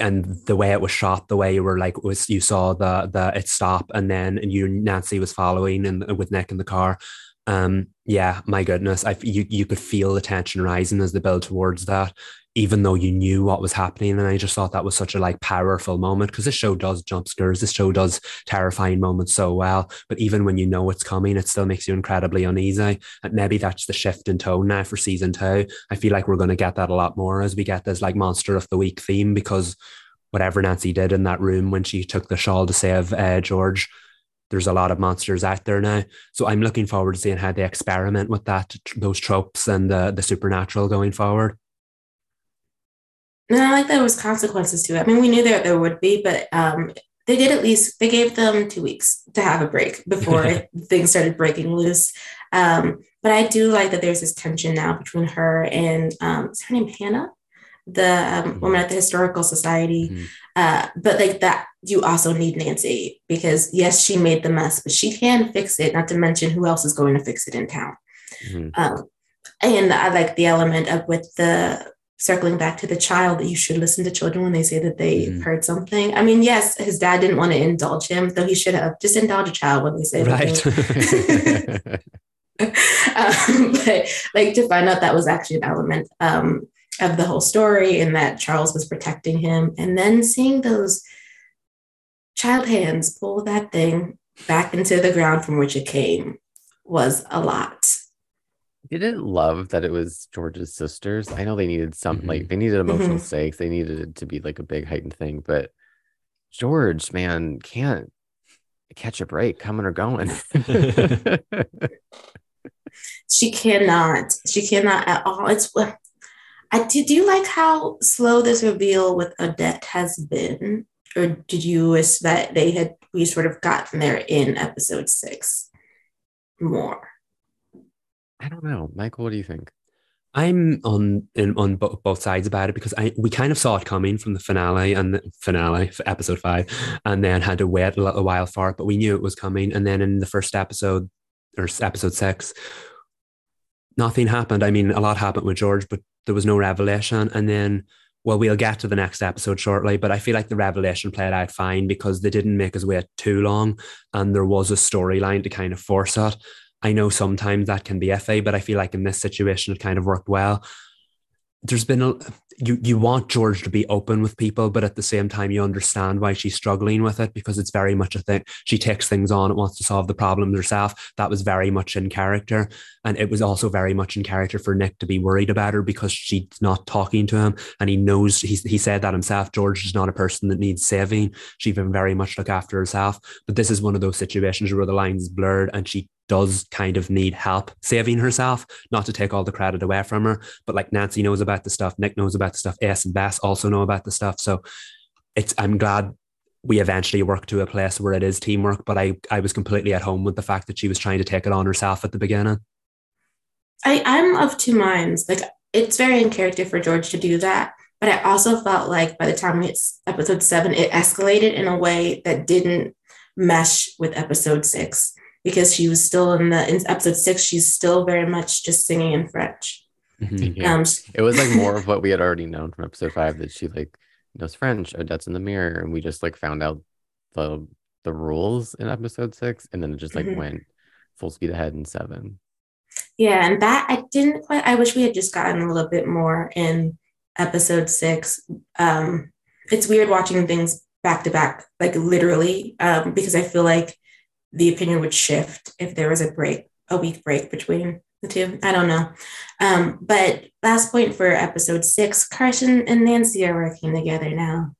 and the way it was shot the way you were like was you saw the the it stop and then and you nancy was following and with nick in the car um yeah my goodness. I you, you could feel the tension rising as they build towards that even though you knew what was happening. And i just thought that was such a like powerful moment because this show does jump scares. This show does terrifying moments so well. But even when you know it's coming it still makes you incredibly uneasy. And maybe that's the shift in tone now for season two. I feel like we're going to get that a lot more as we get this like monster of the week theme because whatever Nancy did in that room when she took the shawl to save uh, George, there's a lot of monsters out there now. So I'm looking forward to seeing how they experiment with that, those tropes and the the supernatural going forward. And I like that there was consequences to it. I mean, we knew that there would be, but um, they did at least they gave them two weeks to have a break before <laughs> <laughs> things started breaking loose. Um, but I do like that there's this tension now between her and um, is her name Hannah, the um, Mhm. woman at the historical society. Mhm. Uh, but like that, you also need Nancy because yes, she made the mess, but she can fix it. Not to mention who else is going to fix it in town. Mhm. Um, and I like the element of with the circling back to the child that you should listen to children when they say that they Mhm. heard something. I mean, yes, his dad didn't want to indulge him, though he should have just indulge a child when they say that they- Right. <laughs> um, but like to find out that was actually an element um, of the whole story and that Charles was protecting him, and then seeing those child hands pull that thing back into the ground from which it came was a lot. didn't love that it was George's sisters. I know they needed some Mhm. like they needed emotional Mhm. stakes. They needed it to be like a big heightened thing, but George, man, can't catch a break coming or going. <laughs> <laughs> She cannot. She cannot at all. It's. I did you like how slow this reveal with Odette has been, or did you wish that they had we sort of gotten there in episode six more? I don't know. Michael, what do you think? I'm on in, on bo- both sides about it because I we kind of saw it coming from the finale and the finale for episode five, and then had to wait a little while for it, but we knew it was coming. And then in the first episode or episode six, nothing happened. I mean, a lot happened with George, but there was no revelation. And then, well, we'll get to the next episode shortly, but I feel like the revelation played out fine because they didn't make us wait too long and there was a storyline to kind of force it. I know sometimes that can be iffy, but I feel like in this situation it kind of worked well. There's been a you you want George to be open with people, but at the same time you understand why she's struggling with it because it's very much a thing. She takes things on and wants to solve the problems herself. That was very much in character, and it was also very much in character for Nick to be worried about her because she's not talking to him, and he knows he he said that himself. George is not a person that needs saving. She can very much look after herself, but this is one of those situations where the lines blurred, and she does kind of need help saving herself, not to take all the credit away from her. But like Nancy knows about the stuff, Nick knows about the stuff, Ace and Bess also know about the stuff. So it's I'm glad we eventually worked to a place where it is teamwork. But I I was completely at home with the fact that she was trying to take it on herself at the beginning. I, I'm of two minds. Like it's very in character for George to do that. But I also felt like by the time we hit episode seven, it escalated in a way that didn't mesh with episode six because she was still in the in episode six, she's still very much just singing in French. Mm-hmm. Yeah. Um, it was like more of what we had already known from episode five that she like knows French, Odette's in the mirror, and we just like found out the the rules in episode six, and then it just like mm-hmm. went full speed ahead in seven. Yeah, and that I didn't quite. I wish we had just gotten a little bit more in episode six. Um, it's weird watching things back to back, like literally, um, because I feel like the opinion would shift if there was a break, a week break between the two. I don't know. Um, but last point for episode six Carson and Nancy are working together now.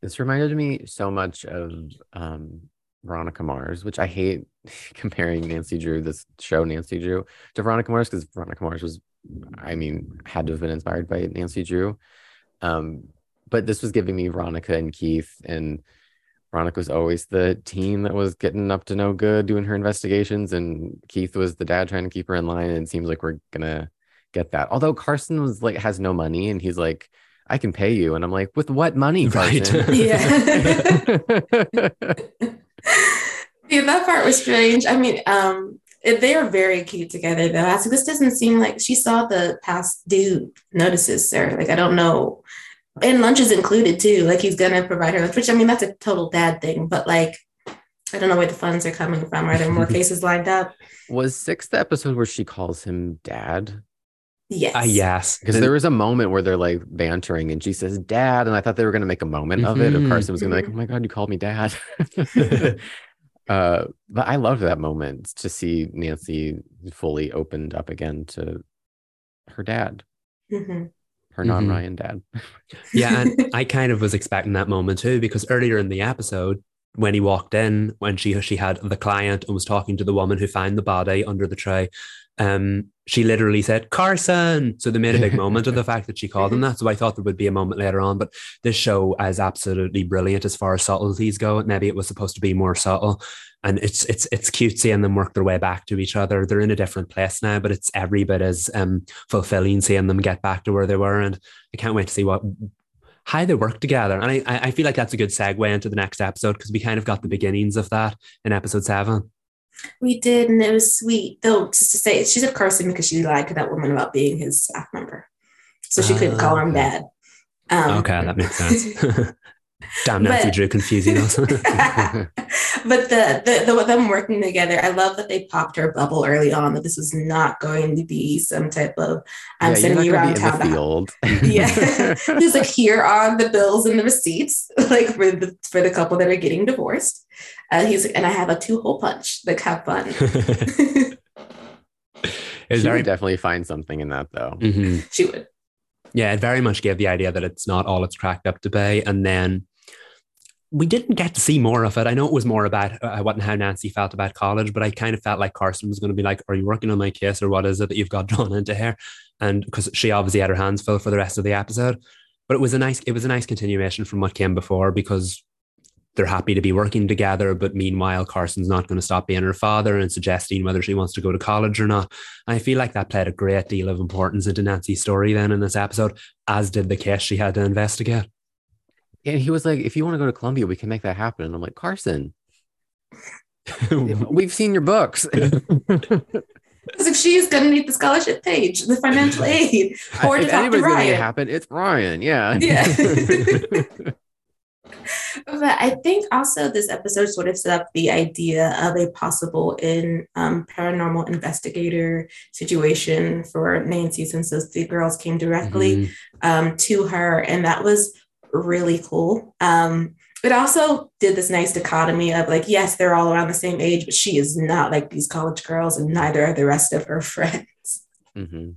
This reminded me so much of um, Veronica Mars, which I hate <laughs> comparing Nancy Drew, this show Nancy Drew, to Veronica Mars because Veronica Mars was, I mean, had to have been inspired by Nancy Drew. Um, but this was giving me Veronica and Keith and Veronica was always the teen that was getting up to no good doing her investigations, and Keith was the dad trying to keep her in line. And it seems like we're gonna get that. Although Carson was like has no money, and he's like, "I can pay you," and I'm like, "With what money, <laughs> Carson?" Right. <laughs> yeah. <laughs> yeah, that part was strange. I mean, um, they are very cute together though. I was like, this doesn't seem like she saw the past due notices, sir. Like, I don't know and lunch is included too. Like he's gonna provide her lunch, which I mean that's a total dad thing, but like I don't know where the funds are coming from. Are there more <laughs> cases lined up? Was sixth episode where she calls him dad? Yes. Uh, yes. Because there was a moment where they're like bantering and she says, Dad. And I thought they were going to make a moment mm-hmm. of it. If mm-hmm. Carson was going to be like, Oh my God, you called me dad. <laughs> uh, but I loved that moment to see Nancy fully opened up again to her dad. Mm-hmm her mm-hmm. non Ryan dad. <laughs> yeah, and I kind of was expecting that moment too because earlier in the episode, when he walked in, when she she had the client and was talking to the woman who found the body under the tray, um, she literally said Carson. So they made a big <laughs> moment of the fact that she called him that. So I thought there would be a moment later on, but this show is absolutely brilliant as far as subtleties go. Maybe it was supposed to be more subtle, and it's it's it's cute seeing them work their way back to each other. They're in a different place now, but it's every bit as um, fulfilling seeing them get back to where they were. And I can't wait to see what how they work together. And I I feel like that's a good segue into the next episode because we kind of got the beginnings of that in episode seven. We did, and it was sweet. Though, just to say, she said Carson because she lied to that woman about being his staff member, so she uh, couldn't call him dad. Um, okay, that makes sense. <laughs> <laughs> Damn Nancy Drew confusing us. but the, the, the them working together, I love that they popped her bubble early on that this was not going to be some type of I'm yeah, sending you around town. The field. <laughs> yeah. <laughs> he's like here are the bills and the receipts, <laughs> like for the for the couple that are getting divorced. Uh, he's like, and I have a two hole punch. Like have fun. she very... would definitely find something in that though. Mm-hmm. She would. Yeah, it very much gave the idea that it's not all it's cracked up to be. And then we didn't get to see more of it. I know it was more about uh, what and how Nancy felt about college, but I kind of felt like Carson was going to be like, "Are you working on my case, or what is it that you've got <laughs> drawn into here?" And because she obviously had her hands full for the rest of the episode, but it was a nice, it was a nice continuation from what came before because they're happy to be working together. But meanwhile, Carson's not going to stop being her father and suggesting whether she wants to go to college or not. I feel like that played a great deal of importance into Nancy's story then in this episode, as did the case she had to investigate. And he was like, if you want to go to Columbia, we can make that happen. And I'm like, Carson, <laughs> we've seen your books. <laughs> like she's gonna need the scholarship page, the financial <laughs> aid, or if to talk to anybody's gonna make it Ryan. happen, it's Ryan. Yeah. Yeah. But I think also this episode sort of set up the idea of a possible in um, paranormal investigator situation for Nancy, since those three girls came directly Mhm. um, to her, and that was really cool. Um, it also did this nice dichotomy of like, yes, they're all around the same age, but she is not like these college girls, and neither are the rest of her <laughs> friends. hmm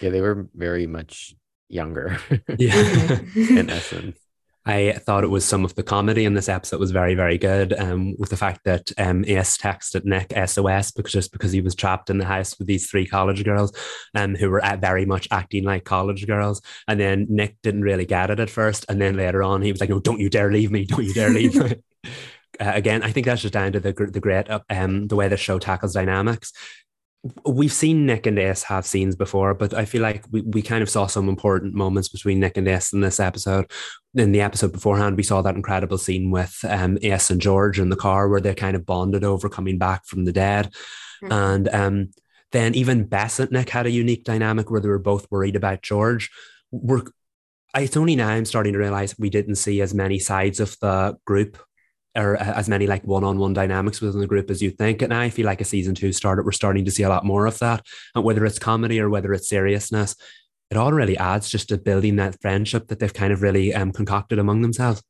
Yeah, they were very much younger <laughs> Yeah. Mhm. in essence. I thought it was some of the comedy in this episode was very, very good. Um, with the fact that um, Ace texted Nick SOS because just because he was trapped in the house with these three college girls, um, who were at very much acting like college girls, and then Nick didn't really get it at first, and then later on he was like, "No, don't you dare leave me! Don't you dare leave me!" <laughs> Uh, again, I think that's just down to the the great uh, um the way the show tackles dynamics. We've seen Nick and Ace have scenes before, but I feel like we, we kind of saw some important moments between Nick and Ace in this episode. In the episode beforehand, we saw that incredible scene with um, Ace and George in the car where they kind of bonded over coming back from the dead. Mhm. And um, then even Bess and Nick had a unique dynamic where they were both worried about George. We're, it's only now I'm starting to realize we didn't see as many sides of the group or as many like one-on-one dynamics within the group as you think. And I feel like a season two started, we're starting to see a lot more of that. And whether it's comedy or whether it's seriousness, it all really adds just to building that friendship that they've kind of really um, concocted among themselves.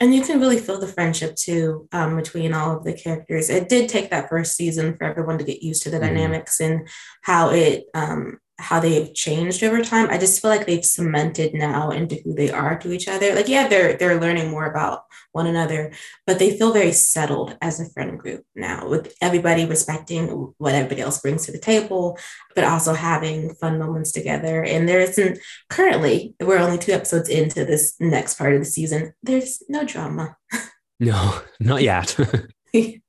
and you can really feel the friendship too um, between all of the characters. It did take that first season for everyone to get used to the Mhm. dynamics and how it um, how they've changed over time. I just feel like they've cemented now into who they are to each other. Like, yeah, they're they're learning more about one another, but they feel very settled as a friend group now, with everybody respecting what everybody else brings to the table, but also having fun moments together. And there isn't currently we're only two episodes into this next part of the season. There's no drama. <laughs> No, not yet. <laughs>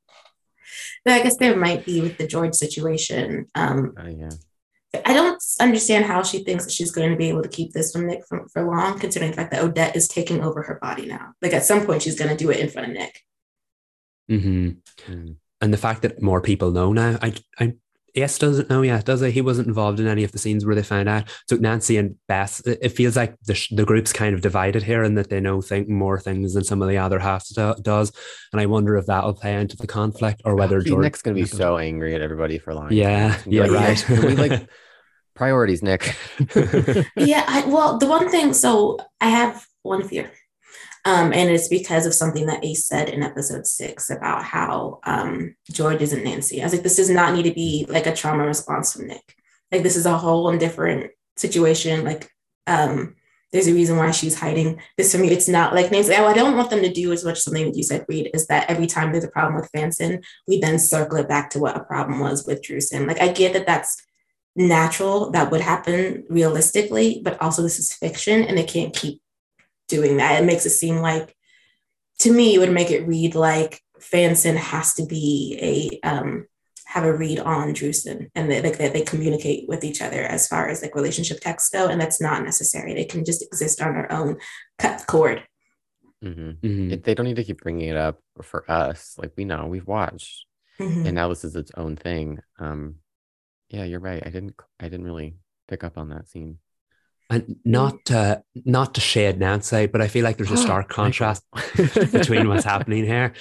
But I guess there might be with the George situation. Um, Uh, yeah. I don't understand how she thinks that she's going to be able to keep this from Nick for, for long, considering the fact that Odette is taking over her body now. Like at some point, she's going to do it in front of Nick. hmm Mm. And the fact that more people know now, I, I, Ace doesn't know yet, does it? Oh, he wasn't involved in any of the scenes where they found out. So Nancy and Bess, it it feels like the, sh- the group's kind of divided here and that they know think more things than some of the other half do, does. And I wonder if that'll play into the conflict or whether Gee, George. Nick's gonna be so angry at everybody for lying. Yeah, He's gonna be yeah, like, right. "Can we like <laughs> priorities, Nick. <laughs> <laughs> yeah, I, well, the one thing, so I have one fear. Um, and it's because of something that Ace said in episode six about how um, George isn't Nancy. I was like, this does not need to be like a trauma response from Nick. Like, this is a whole and different situation. Like, um, there's a reason why she's hiding this from you. It's not like Nancy. Oh, I don't want them to do as much something that you said, Reed, is that every time there's a problem with Fanson, we then circle it back to what a problem was with Drewson. Like, I get that that's natural that would happen realistically, but also this is fiction and they can't keep doing that. It makes it seem like, to me, it would make it read like Fanson has to be a um, have a read on Drewson and they, like that they communicate with each other as far as like relationship texts go, and that's not necessary. They can just exist on their own, cut the cord. hmm Mhm. It, they don't need to keep bringing it up for us. Like we know, we've watched, Mhm. and now this is its own thing. Um, yeah, you're right. I didn't. I didn't really pick up on that scene. And not to, not to shade Nancy, but I feel like there's a <gasps> stark contrast <laughs> between what's happening here.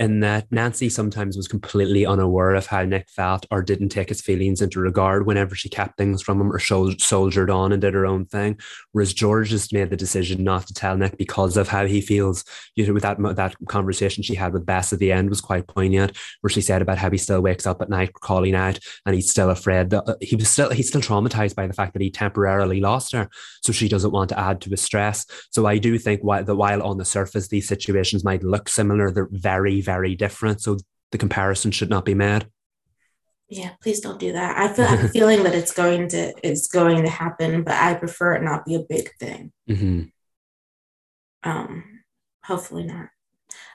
In that Nancy sometimes was completely unaware of how Nick felt or didn't take his feelings into regard whenever she kept things from him or soldiered on and did her own thing. Whereas George just made the decision not to tell Nick because of how he feels. You know, with that that conversation she had with Bess at the end was quite poignant, where she said about how he still wakes up at night calling out and he's still afraid that uh, he was still he's still traumatized by the fact that he temporarily lost her. So she doesn't want to add to his stress. So I do think while, that while on the surface these situations might look similar, they're very, very different. So the comparison should not be made. Yeah, please don't do that. I feel I have a feeling that it's going to it's going to happen, but I prefer it not be a big thing. Mm-hmm. Um, hopefully not.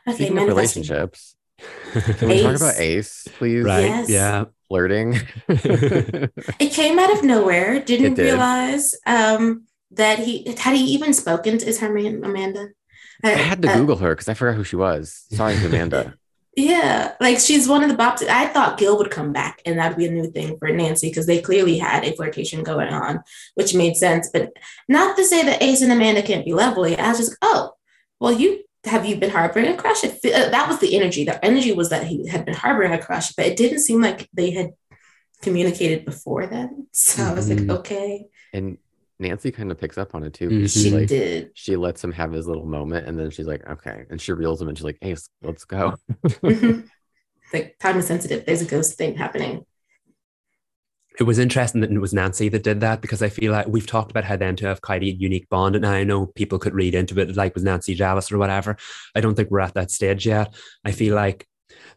Okay, Speaking of relationships, <laughs> can we talk about Ace, please? Right. Yes. Yeah. Flirting. <laughs> It came out of nowhere. Didn't did. realize um, that he had he even spoken to is her man Amanda. I had to Uh, Google her because I forgot who she was. Sorry, <laughs> Amanda. Yeah, like she's one of the bops. I thought Gil would come back and that'd be a new thing for Nancy because they clearly had a flirtation going on, which made sense. But not to say that Ace and Amanda can't be lovely. I was just, oh, well, you have you been harboring a crush? It, uh, that was the energy. The energy was that he had been harboring a crush, but it didn't seem like they had communicated before then. So mm-hmm. I was like, mm-hmm. okay. And Nancy kind of picks up on it too. Mm-hmm. She like, did. She lets him have his little moment, and then she's like, "Okay," and she reels him, and she's like, "Hey, let's go." mm-hmm. <laughs> Like time is sensitive. There's a ghost thing happening. It was interesting that it was Nancy that did that because I feel like we've talked about how them to have quite a unique bond, and I know people could read into it like was Nancy jealous or whatever. I don't think we're at that stage yet. I feel like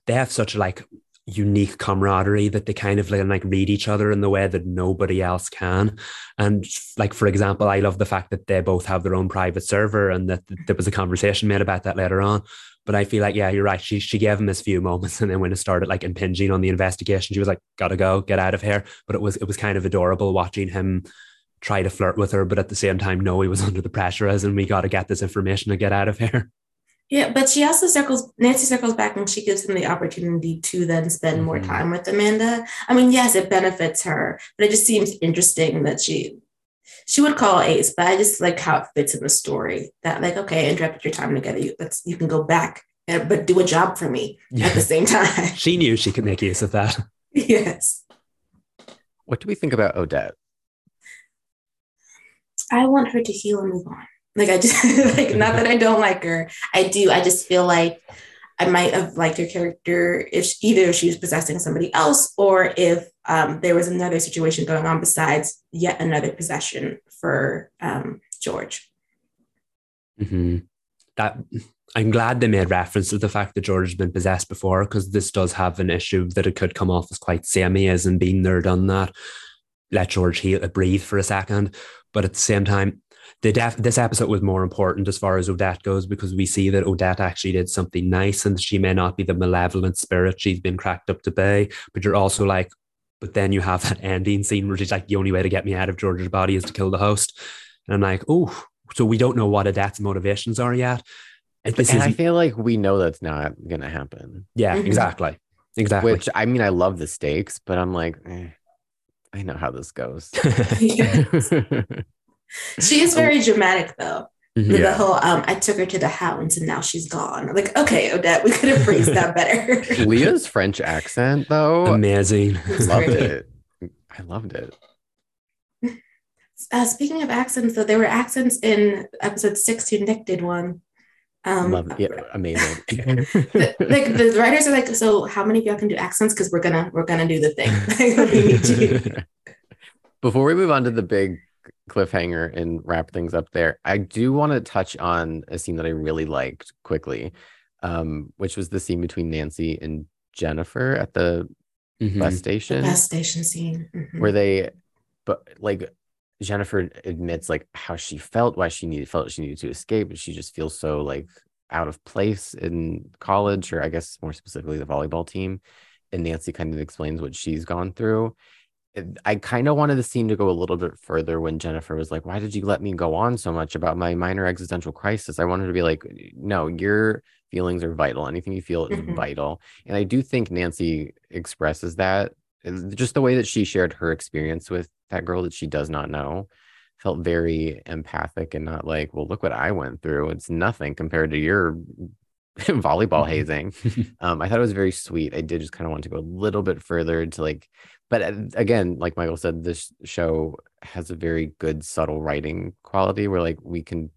they have such like unique camaraderie that they kind of like, like read each other in the way that nobody else can. And like for example, I love the fact that they both have their own private server and that there was a conversation made about that later on. But I feel like, yeah, you're right. She she gave him his few moments, <laughs> and then when it started like impinging on the investigation, she was like, "Gotta go, get out of here." But it was it was kind of adorable watching him try to flirt with her, but at the same time know he was <laughs> under the pressure as and we got to get this information to get out of here. Yeah, but she also circles, Nancy circles back and she gives him the opportunity to then spend mm-hmm. more time with Amanda. I mean, yes, it benefits her, but it just seems interesting that she she would call Ace, but I just like how it fits in the story that like, okay, interrupt your time together. You let's you can go back, eh, but do a job for me yeah. at the same <laughs> time. she knew she could make use of that. yes. What do we think about Odette? I want her to heal and move on. Like I just <laughs> like <laughs> not that I don't like her. I do. I just feel like I might have liked her character if either she was possessing somebody else or if um, there was another situation going on besides yet another possession for um, George. Mm-hmm. That I'm glad they made reference to the fact that George has been possessed before because this does have an issue that it could come off as quite samey as in being there, done that. Let George heal, breathe for a second, but at the same time, def- this episode was more important as far as Odette goes because we see that Odette actually did something nice and she may not be the malevolent spirit she's been cracked up to be, but you're also like, but then you have that ending scene which is like the only way to get me out of George's body is to kill the host. And I'm like, oh, so we don't know what Odette's motivations are yet. And, and is, I feel like we know that's not gonna happen. Yeah, mm-hmm. exactly. Exactly. Which I mean, I love the stakes, but I'm like, eh, I know how this goes. <laughs> <laughs> she is very dramatic though. Mm-hmm. Yeah. The whole um, I took her to the hounds and now she's gone. like, okay, Odette, we could have phrased that <laughs> better. Leah's French accent though. Amazing. Loved it. I loved it. Uh, speaking of accents, though, there were accents in episode six. Who Nick did one. Um, Love, yeah, amazing. <laughs> the, like the writers are like, so how many of y'all can do accents? Because we're gonna we're gonna do the thing. <laughs> Before we move on to the big cliffhanger and wrap things up there. I do want to touch on a scene that I really liked quickly, um, which was the scene between Nancy and Jennifer at the mm-hmm. bus station. The bus station scene. Mm-hmm. Where they but like Jennifer admits like how she felt, why she needed felt she needed to escape, but she just feels so like out of place in college, or I guess more specifically the volleyball team. And Nancy kind of explains what she's gone through. I kind of wanted the scene to go a little bit further when Jennifer was like, Why did you let me go on so much about my minor existential crisis? I wanted to be like, No, your feelings are vital. Anything you feel is mm-hmm. vital. And I do think Nancy expresses that just the way that she shared her experience with that girl that she does not know felt very empathic and not like, Well, look what I went through. It's nothing compared to your <laughs> volleyball mm-hmm. hazing. <laughs> um, I thought it was very sweet. I did just kind of want to go a little bit further to like but uh, again, like Michael said, this show has a very good subtle writing quality where like we can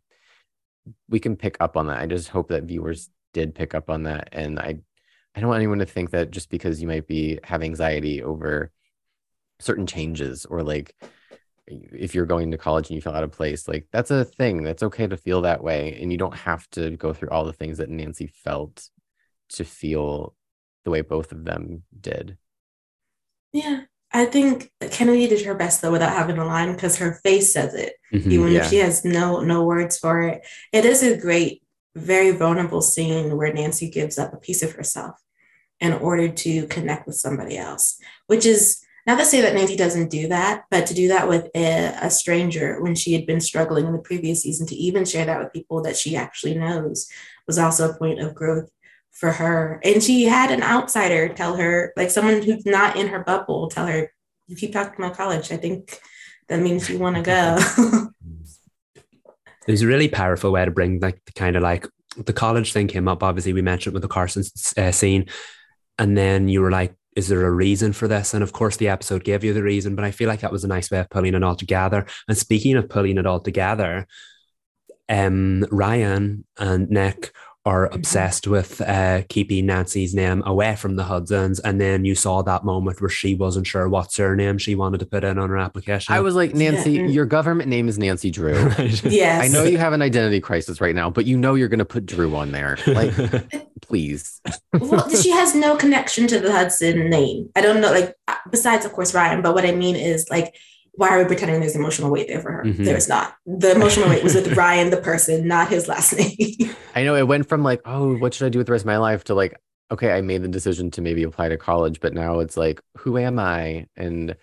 we can pick up on that. I just hope that viewers did pick up on that. And I I don't want anyone to think that just because you might be have anxiety over certain changes or like if you're going to college and you feel out of place, like that's a thing. That's okay to feel that way. And you don't have to go through all the things that Nancy felt to feel the way both of them did. Yeah. I think Kennedy did her best though without having a line because her face says it, mm-hmm, even yeah. if she has no no words for it. It is a great, very vulnerable scene where Nancy gives up a piece of herself in order to connect with somebody else, which is not to say that Nancy doesn't do that, but to do that with a, a stranger when she had been struggling in the previous season, to even share that with people that she actually knows was also a point of growth for her. And she had an outsider tell her, like someone who's not in her bubble, tell her, you keep talking about college. I think that means you want to go. <laughs> It was a really powerful way to bring like the kind of like the college thing came up. Obviously, we mentioned with the Carson uh, scene, and then you were like, "Is there a reason for this?" And of course, the episode gave you the reason. But I feel like that was a nice way of pulling it all together. And speaking of pulling it all together, um, Ryan and Nick are mm-hmm. obsessed with uh, keeping Nancy's name away from the Hudsons. And then you saw that moment where she wasn't sure what surname she wanted to put in on her application. I was like, Nancy, yeah. your government name is Nancy Drew. <laughs> right. Yes. I know you have an identity crisis right now, but you know you're going to put Drew on there. Like, <laughs> please. well, <laughs> she has no connection to the Hudson name. I don't know, like, uh, besides, of course, Ryan, but what I mean is, like, why are we pretending there's emotional weight there for her? Mm-hmm. There's not. The emotional weight was with <laughs> Ryan, the person, not his last name. I know it went from like, oh, what should I do with the rest of my life to like, okay, I made the decision to maybe apply to college, but now it's like, who am I? And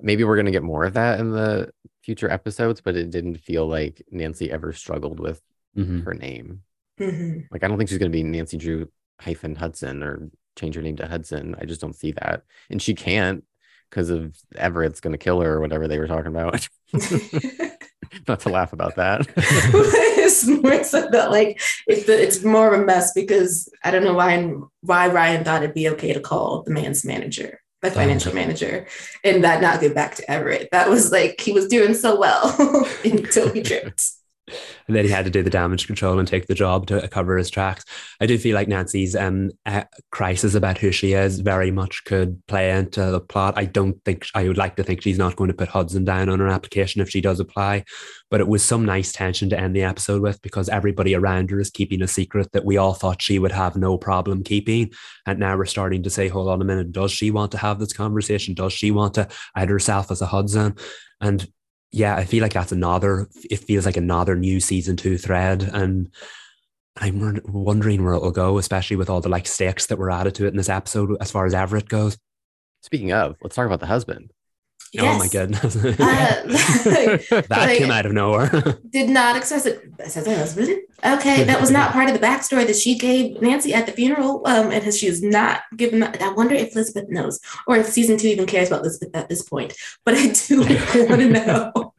maybe we're gonna get more of that in the future episodes, but it didn't feel like Nancy ever struggled with mm-hmm. her name. Mm-hmm. Like, I don't think she's gonna be Nancy Drew hyphen Hudson or change her name to Hudson. I just don't see that, and she can't because of Everett's going to kill her or whatever they were talking about. <laughs> <laughs> Not to laugh about that. it's more so that like it's it's more of a mess because I don't know why why Ryan thought it'd be okay to call the man's manager, the oh. financial manager, and that not get back to Everett. That was like he was doing so well <laughs> until he tripped and then he had to do the damage control and take the job to cover his tracks. I do feel like Nancy's um, uh, crisis about who she is very much could play into the plot. I don't think I would like to think she's not going to put Hudson down on her application if she does apply, but it was some nice tension to end the episode with because everybody around her is keeping a secret that we all thought she would have no problem keeping, and now we're starting to say, hold on a minute, does she want to have this conversation? Does she want to add herself as a Hudson? And yeah, I feel like that's another. It feels like another new season two thread, and I'm wondering where it'll go, especially with all the like stakes that were added to it in this episode as far as Everett goes. Speaking of, let's talk about the husband. Yes. Oh my goodness. <laughs> Uh, <laughs> that like, came out of nowhere. <laughs> did not expect it. Says her husband. Okay, that was not part of the backstory that she gave Nancy at the funeral. Um, and she is not given that. I wonder if Elizabeth knows or if season two even cares about Elizabeth at this point. But I do want to know.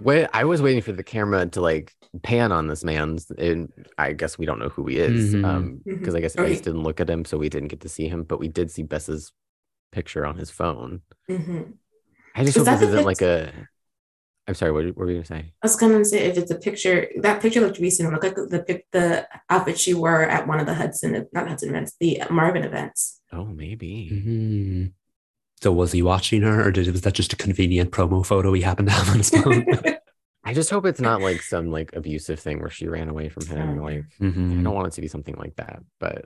Wait, I was waiting for the camera to like pan on this man, and I guess we don't know who he is. Mm-hmm. Um, because mm-hmm. I guess Ace didn't look at him, so we didn't get to see him, but we did see Bess's picture on his phone. Mm-hmm. I just is hope this isn't like a. I'm sorry. What, what were you gonna say? I was gonna say if it's a picture. That picture looked recent. It looked like the the outfit she wore at one of the Hudson, not Hudson events, the Marvin events. Oh, maybe. Mm-hmm. So was he watching her, or did was that just a convenient promo photo he happened to have on his phone? <laughs> I just hope it's not like some like abusive thing where she ran away from him. Like mm-hmm. I don't want it to be something like that, but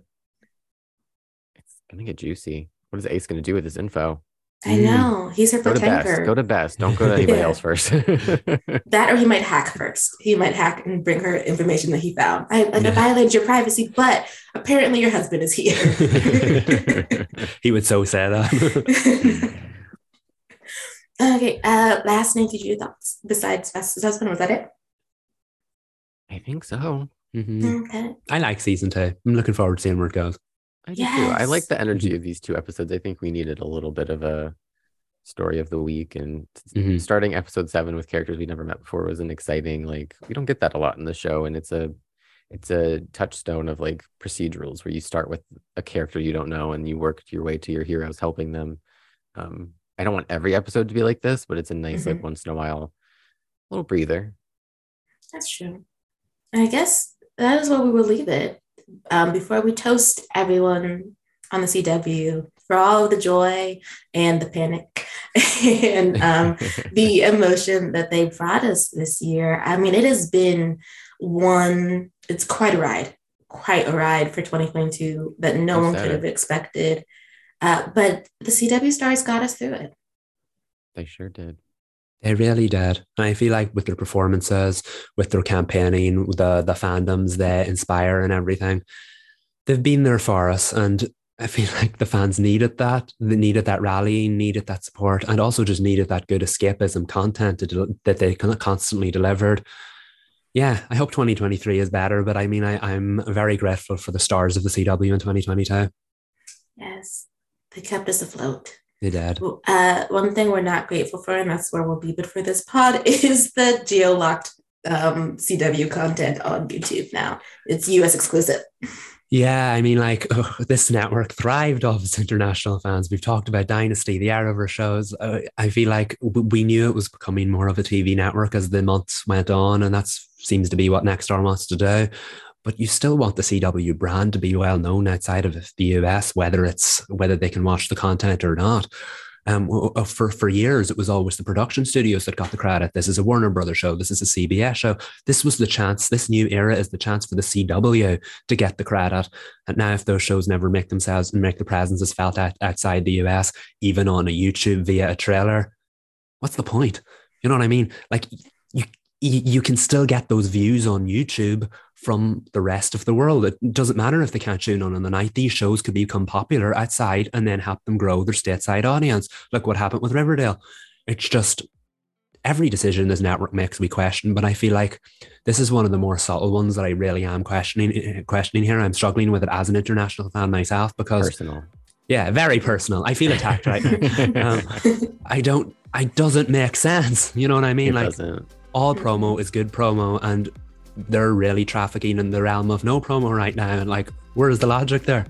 it's gonna get juicy. What is Ace gonna do with this info? I know. He's her go protector. To. Go to Bess. Don't go to <laughs> anybody else first. <laughs> that or he might hack first. He might hack and bring her information that he found. I like I violated your privacy, but apparently your husband is here. <laughs> he would so say that. okay. Uh last name did you thoughts besides Bess's husband? Was that it? I think so. Mm-hmm. Okay. I like season two. I'm looking forward to seeing where it goes. I do yes. too. I like the energy of these two episodes. I think we needed a little bit of a story of the week and mm-hmm. starting episode seven with characters we never met before was an exciting like we don't get that a lot in the show and it's a it's a touchstone of like procedurals where you start with a character you don't know and you work your way to your heroes helping them um i don't want every episode to be like this but it's a nice mm-hmm. like once in a while little breather that's true i guess that is where we will leave it um, before we toast everyone on the CW for all of the joy and the panic <laughs> and um, the <laughs> emotion that they brought us this year. I mean, it has been one, it's quite a ride, quite a ride for 2022 that no one could have expected. Uh, but the CW stars got us through it. They sure did. They really did. And I feel like with their performances, with their campaigning, the the fandoms they inspire and everything, they've been there for us. And I feel <laughs> like the fans needed that. They needed that rallying, needed that support, and also just needed that good escapism content that they constantly delivered. yeah, I hope 2023 is better, but I mean, I, I'm very grateful for the stars of the CW in 2022. Yes, they kept us afloat. They Dad. Uh, one thing we're not grateful for, and that's where we'll leave it for this pod, <laughs> is the geo-locked um, CW content on YouTube now. It's US exclusive. Yeah, I mean, like <laughs> oh, this network thrived off its international fans. We've talked about Dynasty, the Arrowverse shows. Uh, I feel like w- we knew it was becoming more of a TV network as the months went on, and that seems to be what Nexstar wants to do. But you still want the CW brand to be well known outside of the US, whether it's whether they can watch the content or not um, uh, for for years it was always the production studios that got the credit. This is a Warner Brothers show. This is a CBS show. This was the chance. This new era is the chance for the CW to get the credit. And now, if those shows never make themselves and make their presences felt out, outside the US, even on a YouTube via a trailer, what's the point? You know what I mean? Like you you can still get those views on YouTube from the rest of the world. It doesn't matter if they can't tune in on the night. These shows could become popular outside and then help them grow their stateside audience. Look what happened with Riverdale. It's just every decision this network makes we question, but I feel like this is one of the more subtle ones that I really am questioning eh, questioning here. I'm struggling with it as an international fan myself because personal. Yeah, very personal. I feel attacked right now. <laughs> um, I don't. It doesn't make sense. You know what I mean? It like doesn't. All promo is good promo, and they're really trafficking in the realm of no promo right now. And like, where's the logic there?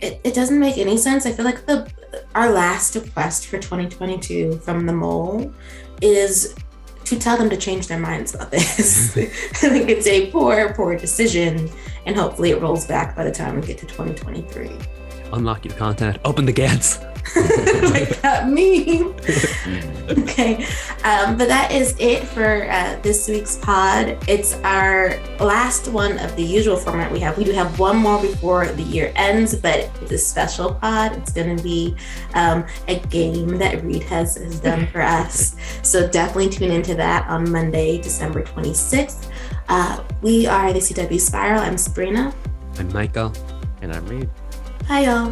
It, it doesn't make any sense. I feel like the our last request for 2022 from the mole is to tell them to change their minds about this. <laughs> <laughs> I think it's a poor, poor decision, and hopefully it rolls back by the time we get to 2023. Unlock your content, open the gates. <laughs> <laughs> like that meme. okay, um, but that is it for uh, this week's pod. It's our last one of the usual format we have. We do have one more before the year ends, but it's a special pod. It's going to be um, a game that Reed has, has done for us. So definitely tune into that on Monday, December 26th. Uh, we are the CW Spiral. I'm Sabrina. I'm Michael. And I'm Reed. 还有